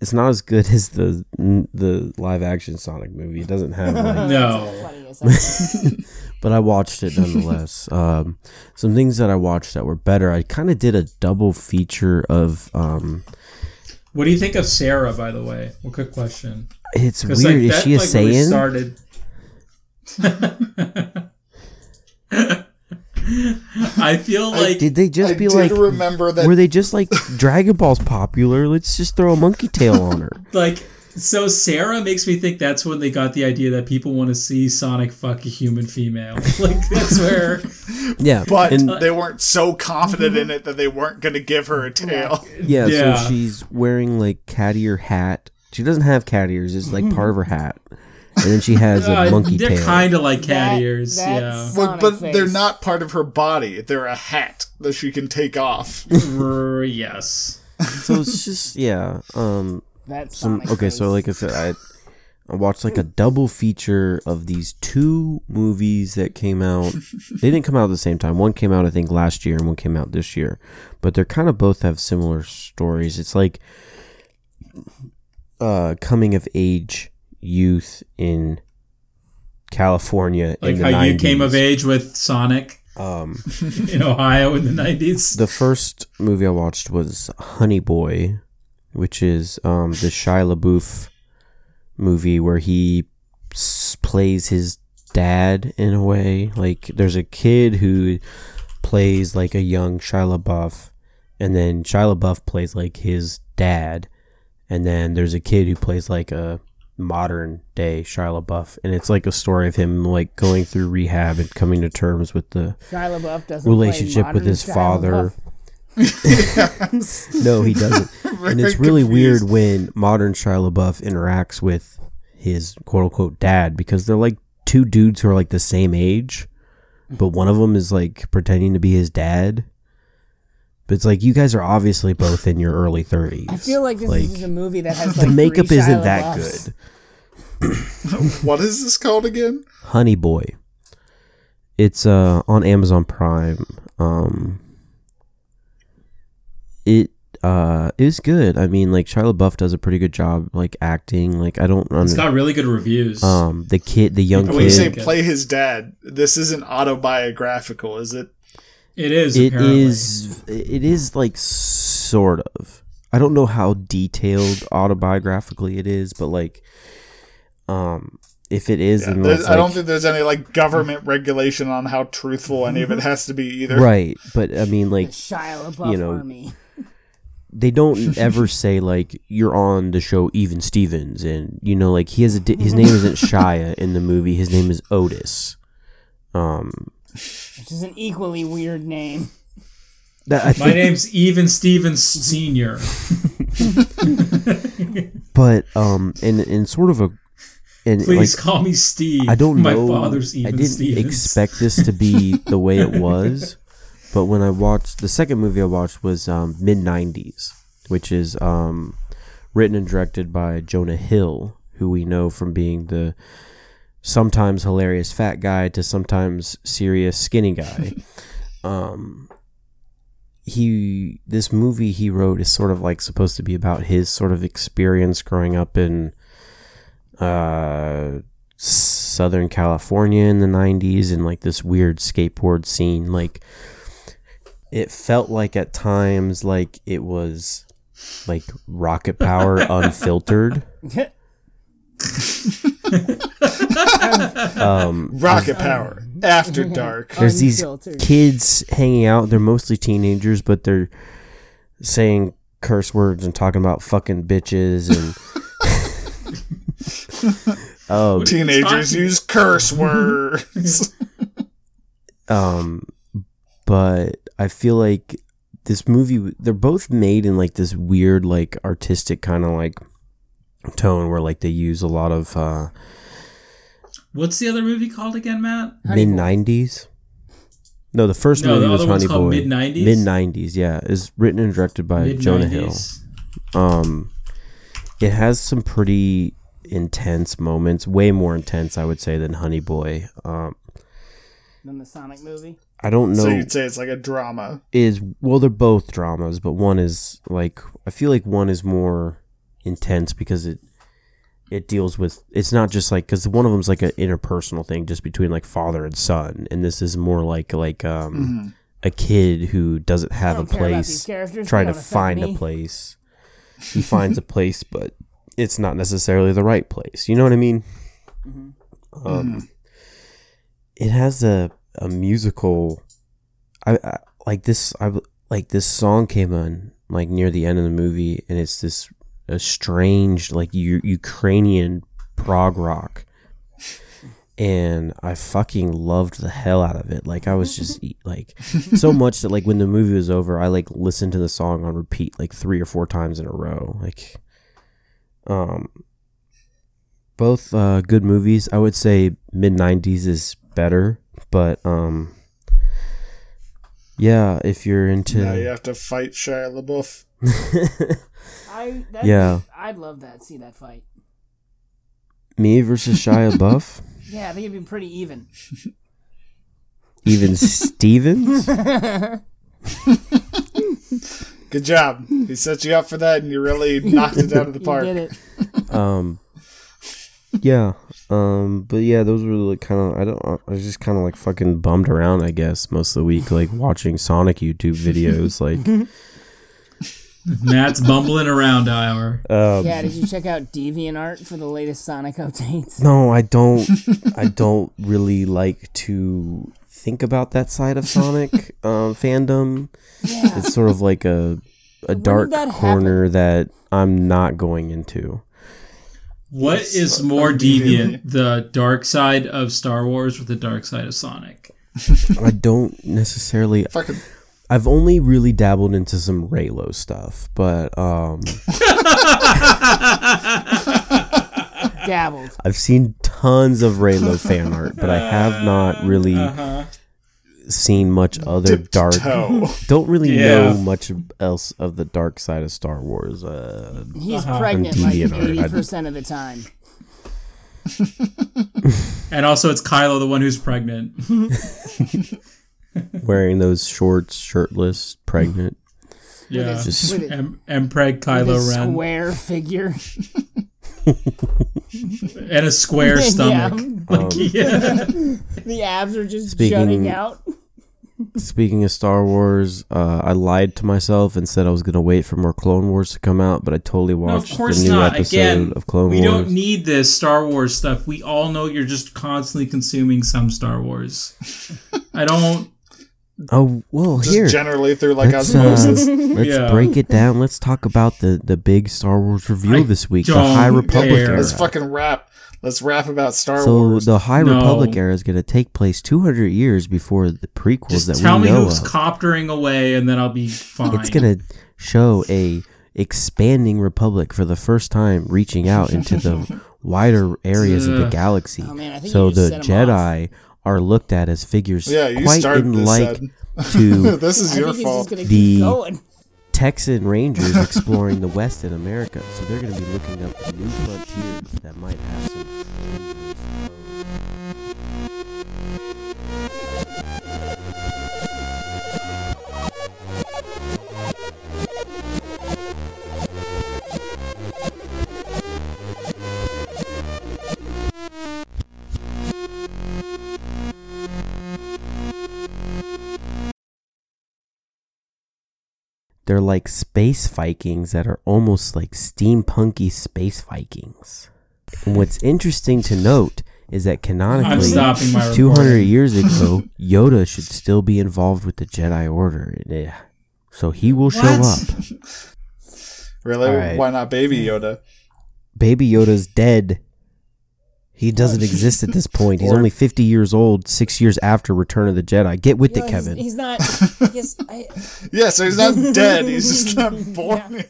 Speaker 3: It's not as good as the the live action Sonic movie. It doesn't have like [laughs]
Speaker 4: No.
Speaker 2: Funny as hell. [laughs]
Speaker 3: but I watched it nonetheless. [laughs] um, some things that I watched that were better. I kind of did a double feature of. Um,
Speaker 4: What do you think of Sarah, by the way? Well, quick question.
Speaker 3: it's weird.
Speaker 4: like
Speaker 3: Is
Speaker 4: that
Speaker 3: she a
Speaker 4: like really started. [laughs] I feel like
Speaker 3: Did they just
Speaker 1: I
Speaker 3: be
Speaker 1: did
Speaker 3: like?
Speaker 1: remember that
Speaker 3: Were they just like Dragon Ball's popular? Let's just throw a monkey tail on her. [laughs]
Speaker 4: like so Sarah makes me think that's when they got the idea that people want to see Sonic fuck a human female. [laughs] Like that's where
Speaker 3: Yeah,
Speaker 1: but
Speaker 3: and
Speaker 1: they weren't so confident in it that they weren't going to give her a tail.
Speaker 3: yeah,
Speaker 4: Yeah.
Speaker 3: so she's wearing like cat ear hat. She doesn't have cat ears; it's like part of her hat, and then she has a [laughs]
Speaker 4: uh,
Speaker 3: monkey
Speaker 4: they're
Speaker 3: tail.
Speaker 4: kind of like cat
Speaker 2: That-
Speaker 4: ears. Yeah.
Speaker 1: But, but they're not part of her body. They're a hat that she can take off. [laughs]
Speaker 4: R- yes.
Speaker 3: so it's just yeah. Um,
Speaker 2: That's
Speaker 3: some okay.
Speaker 2: face.
Speaker 3: So like I said, I I watched like a double feature of these two movies that came out. [laughs] they didn't come out at the same time. One came out I think last year, and one came out this year. But they're kind of both have similar stories. It's like uh coming of age youth in California
Speaker 4: Like
Speaker 3: in the
Speaker 4: how you came of age with Sonic
Speaker 3: Um, [laughs]
Speaker 4: in Ohio in the nineties.
Speaker 3: the first movie I watched was Honey Boy, which is um, the Shia LaBeouf movie where he s- plays his dad in a way. Like there's a kid who plays like a young Shia LaBeouf, and then Shia LaBeouf plays like his dad, and then there's a kid who plays like a modern day Shia LaBeouf, and it's like a story of him like going through rehab and coming to terms with the
Speaker 2: Shia LaBeouf doesn't
Speaker 3: relationship
Speaker 2: play
Speaker 3: with his
Speaker 2: Shia
Speaker 3: father. [laughs] No, he doesn't. and it's [laughs]
Speaker 1: Very
Speaker 3: really weird when modern Shia LaBeouf interacts with his quote unquote dad because they're like two dudes who are like the same age, but one of them is like pretending to be his dad. But it's like you guys are obviously both in your early thirties.
Speaker 2: I feel like this is a movie that has like
Speaker 3: the makeup
Speaker 2: three
Speaker 3: isn't that
Speaker 2: LaBeoufs.
Speaker 3: good. [laughs]
Speaker 1: what is this called again?
Speaker 3: Honey Boy. It's uh on Amazon Prime. Um it uh is good. I mean like Shia LaBeouf does a pretty good job like acting. Like I don't
Speaker 4: It's
Speaker 3: under,
Speaker 4: got really good reviews.
Speaker 3: um the kid the young
Speaker 1: When you say
Speaker 3: kid
Speaker 1: play his dad, this isn't autobiographical, is it?
Speaker 4: It is.
Speaker 3: it
Speaker 4: apparently.
Speaker 3: is it is like sort of. I don't know how detailed autobiographically it is, but like um if it is
Speaker 1: Yeah,
Speaker 3: then
Speaker 1: there's- I don't think there's any like government regulation on how truthful any of it has to be either.
Speaker 3: right, but I mean like
Speaker 2: Shia LaBeouf
Speaker 3: you know,
Speaker 2: army.
Speaker 3: they don't [laughs] ever say like you're on the show Even Stevens and you know like he has a di- his name isn't [laughs] Shia in the movie his name is Otis um
Speaker 2: which is an equally weird name.
Speaker 3: that I
Speaker 4: My name's Even Stevens Senior. [laughs]
Speaker 3: but um in in sort of a and
Speaker 4: Please
Speaker 3: like
Speaker 4: call me Steve.
Speaker 3: I don't
Speaker 4: My
Speaker 3: know.
Speaker 4: father's even
Speaker 3: I didn't
Speaker 4: Stevens.
Speaker 3: expect this to be [laughs] the way it was, but when I watched the second movie I watched was um, mid '90s, which is um, written and directed by Jonah Hill, who we know from being the sometimes hilarious fat guy to sometimes serious skinny guy. [laughs] um, he this movie he wrote is sort of like supposed to be about his sort of experience growing up in uh Southern California in the 90s and like this weird skateboard scene like it felt like at times like it was like rocket power [laughs] unfiltered [laughs] [laughs] um
Speaker 1: Rocket power after [laughs] dark.
Speaker 3: there's these
Speaker 2: Unfiltered.
Speaker 3: kids hanging out they're mostly teenagers but they're saying curse words and talking about fucking bitches and [laughs] oh
Speaker 1: Teenagers use curse words.
Speaker 3: um but i feel like this movie they're both made in like this weird like artistic kind of like tone where like they use a lot of uh
Speaker 4: What's the other movie called again, Matt?
Speaker 3: Mid nineties. no the first
Speaker 4: No,
Speaker 3: movie
Speaker 4: the
Speaker 3: was
Speaker 4: other one's
Speaker 3: honey
Speaker 4: called
Speaker 3: boy
Speaker 4: Mid-90s?
Speaker 3: mid 90s yeah is written and directed by
Speaker 4: Mid
Speaker 3: jonah hill um it has some pretty intense moments way more intense i would say than honey boy um
Speaker 2: Than the Sonic movie.
Speaker 3: i don't know
Speaker 1: So you'd say it's like a drama.
Speaker 3: is well they're both dramas but one is like i feel like one is more intense because it it deals with it's not just like because one of them's like an interpersonal thing just between like father and son and this is more like like um a kid who doesn't have a
Speaker 2: don't care about these
Speaker 3: place trying to
Speaker 2: don't affect
Speaker 3: find a place. He finds a place but it's not necessarily the right place. You know what i mean?
Speaker 2: Mm-hmm.
Speaker 3: um it has a a musical I, I like this I like this song came on like near the end of the movie and it's this a strange like U- Ukrainian prog rock. And I fucking loved the hell out of it. Like I was just [laughs] like so much that like when the movie was over I like listened to the song on repeat like 3 or 4 times in a row. Like um both uh good movies. I would say mid 90s is better but um yeah if you're into
Speaker 1: Now you have to fight Shia LaBeouf. [laughs]
Speaker 2: I that,
Speaker 3: Yeah.
Speaker 2: I'd love that. See that fight.
Speaker 3: me versus Shia [laughs] LaBeouf.
Speaker 2: Yeah, I think it'd be pretty even.
Speaker 3: even Stevens [laughs]
Speaker 1: Good job. He set you up for that, and you really knocked it out of the
Speaker 2: You
Speaker 1: park.
Speaker 2: did it.
Speaker 3: um yeah um but yeah those were like kind of i don't i was just kind of like fucking bummed around i guess most of the week like watching sonic youtube videos [laughs] like
Speaker 4: Matt's bumbling around hour.
Speaker 3: um
Speaker 2: Yeah, did you check out DeviantArt for the latest Sonic updates?
Speaker 3: no i don't [laughs] i don't really like to think about that side of sonic [laughs] um fandom
Speaker 2: Yeah.
Speaker 3: it's sort of like a a dark
Speaker 2: that
Speaker 3: corner that i'm not going into
Speaker 4: What is more deviant, the dark side of Star Wars or the dark side of Sonic? [laughs]
Speaker 3: i don't necessarily
Speaker 1: Fucking
Speaker 3: I've only really dabbled into some Reylo stuff, but um, [laughs]
Speaker 2: Dabbled.
Speaker 3: I've seen tons of Reylo fan art, but I have not really [laughs]
Speaker 4: Uh-huh.
Speaker 3: Seen much other
Speaker 1: dipped
Speaker 3: dark.
Speaker 1: toe. [laughs]
Speaker 3: Don't really
Speaker 4: Yeah.
Speaker 3: know much else of the dark side of Star Wars. Uh,
Speaker 2: He's
Speaker 4: Uh-huh.
Speaker 2: pregnant like eighty percent of the time. [laughs]
Speaker 4: And also, it's Kylo, the one who's pregnant. [laughs]
Speaker 3: wearing those shorts, shirtless, pregnant.
Speaker 4: Yeah.
Speaker 2: his-
Speaker 3: Just-
Speaker 2: with, it-
Speaker 4: M- Mpreg
Speaker 2: with
Speaker 4: Kylo
Speaker 2: his
Speaker 4: Ren.
Speaker 2: square figure.
Speaker 4: And a square stomach. Like, yeah.
Speaker 2: The abs are just
Speaker 3: Speaking-
Speaker 2: jutting out.
Speaker 3: Speaking of Star Wars, uh, I lied to myself and said I was gonna wait for more Clone Wars to come out, but I totally
Speaker 4: No,
Speaker 3: watched
Speaker 4: of
Speaker 3: the new
Speaker 4: not.
Speaker 3: episode
Speaker 4: Again,
Speaker 3: of Clone
Speaker 4: we
Speaker 3: Wars.
Speaker 4: We don't need this Star Wars stuff. We all know you're just constantly consuming some Star Wars. I don't. [laughs]
Speaker 3: oh well,
Speaker 1: Just
Speaker 3: here.
Speaker 1: generally through like
Speaker 3: Let's, uh. [laughs] Let's
Speaker 4: Yeah.
Speaker 3: break it down. Let's talk about the, the big Star Wars review
Speaker 4: I
Speaker 3: this week, the High Republic
Speaker 4: care.
Speaker 3: era.
Speaker 1: Let's fucking rap. Let's rap about Star
Speaker 3: so
Speaker 1: Wars.
Speaker 3: the High
Speaker 4: No.
Speaker 3: Republic era is going to take place 200 years before the prequels
Speaker 4: Just
Speaker 3: that
Speaker 4: tell
Speaker 3: we
Speaker 4: me who's
Speaker 3: of.
Speaker 4: coptering away, and then I'll be fine.
Speaker 3: it's going to show a expanding republic for the first time, reaching out into the [laughs] wider areas of the galaxy.
Speaker 2: Oh, man,
Speaker 3: so the
Speaker 2: set 'em
Speaker 3: Jedi are looked at as figures
Speaker 1: Yeah,
Speaker 3: quite
Speaker 1: started
Speaker 3: in
Speaker 1: this,
Speaker 3: like to [laughs]
Speaker 1: this is
Speaker 2: I
Speaker 1: your fault.
Speaker 3: The-
Speaker 2: keep going.
Speaker 3: Texan Rangers exploring the West in America. So they're going to be looking up new frontiers that might have some. They're like space Vikings that are almost like steampunky space Vikings. And what's interesting to note is that canonically, 200 years ago, [laughs] Yoda should still be involved with the Jedi Order. Yeah. So he will show
Speaker 4: What?
Speaker 3: up. [laughs]
Speaker 1: Really?
Speaker 3: All right.
Speaker 1: Why not Baby Yoda?
Speaker 3: Baby Yoda's dead. He doesn't oh, [laughs] exist at this point. He's only 50 years old, six years after Return of the Jedi. Get with
Speaker 2: No,
Speaker 3: it,
Speaker 2: he's-
Speaker 3: Kevin.
Speaker 2: He's, not. [laughs] He's, I,
Speaker 1: Yeah, so he's not dead. He's just [laughs] not born.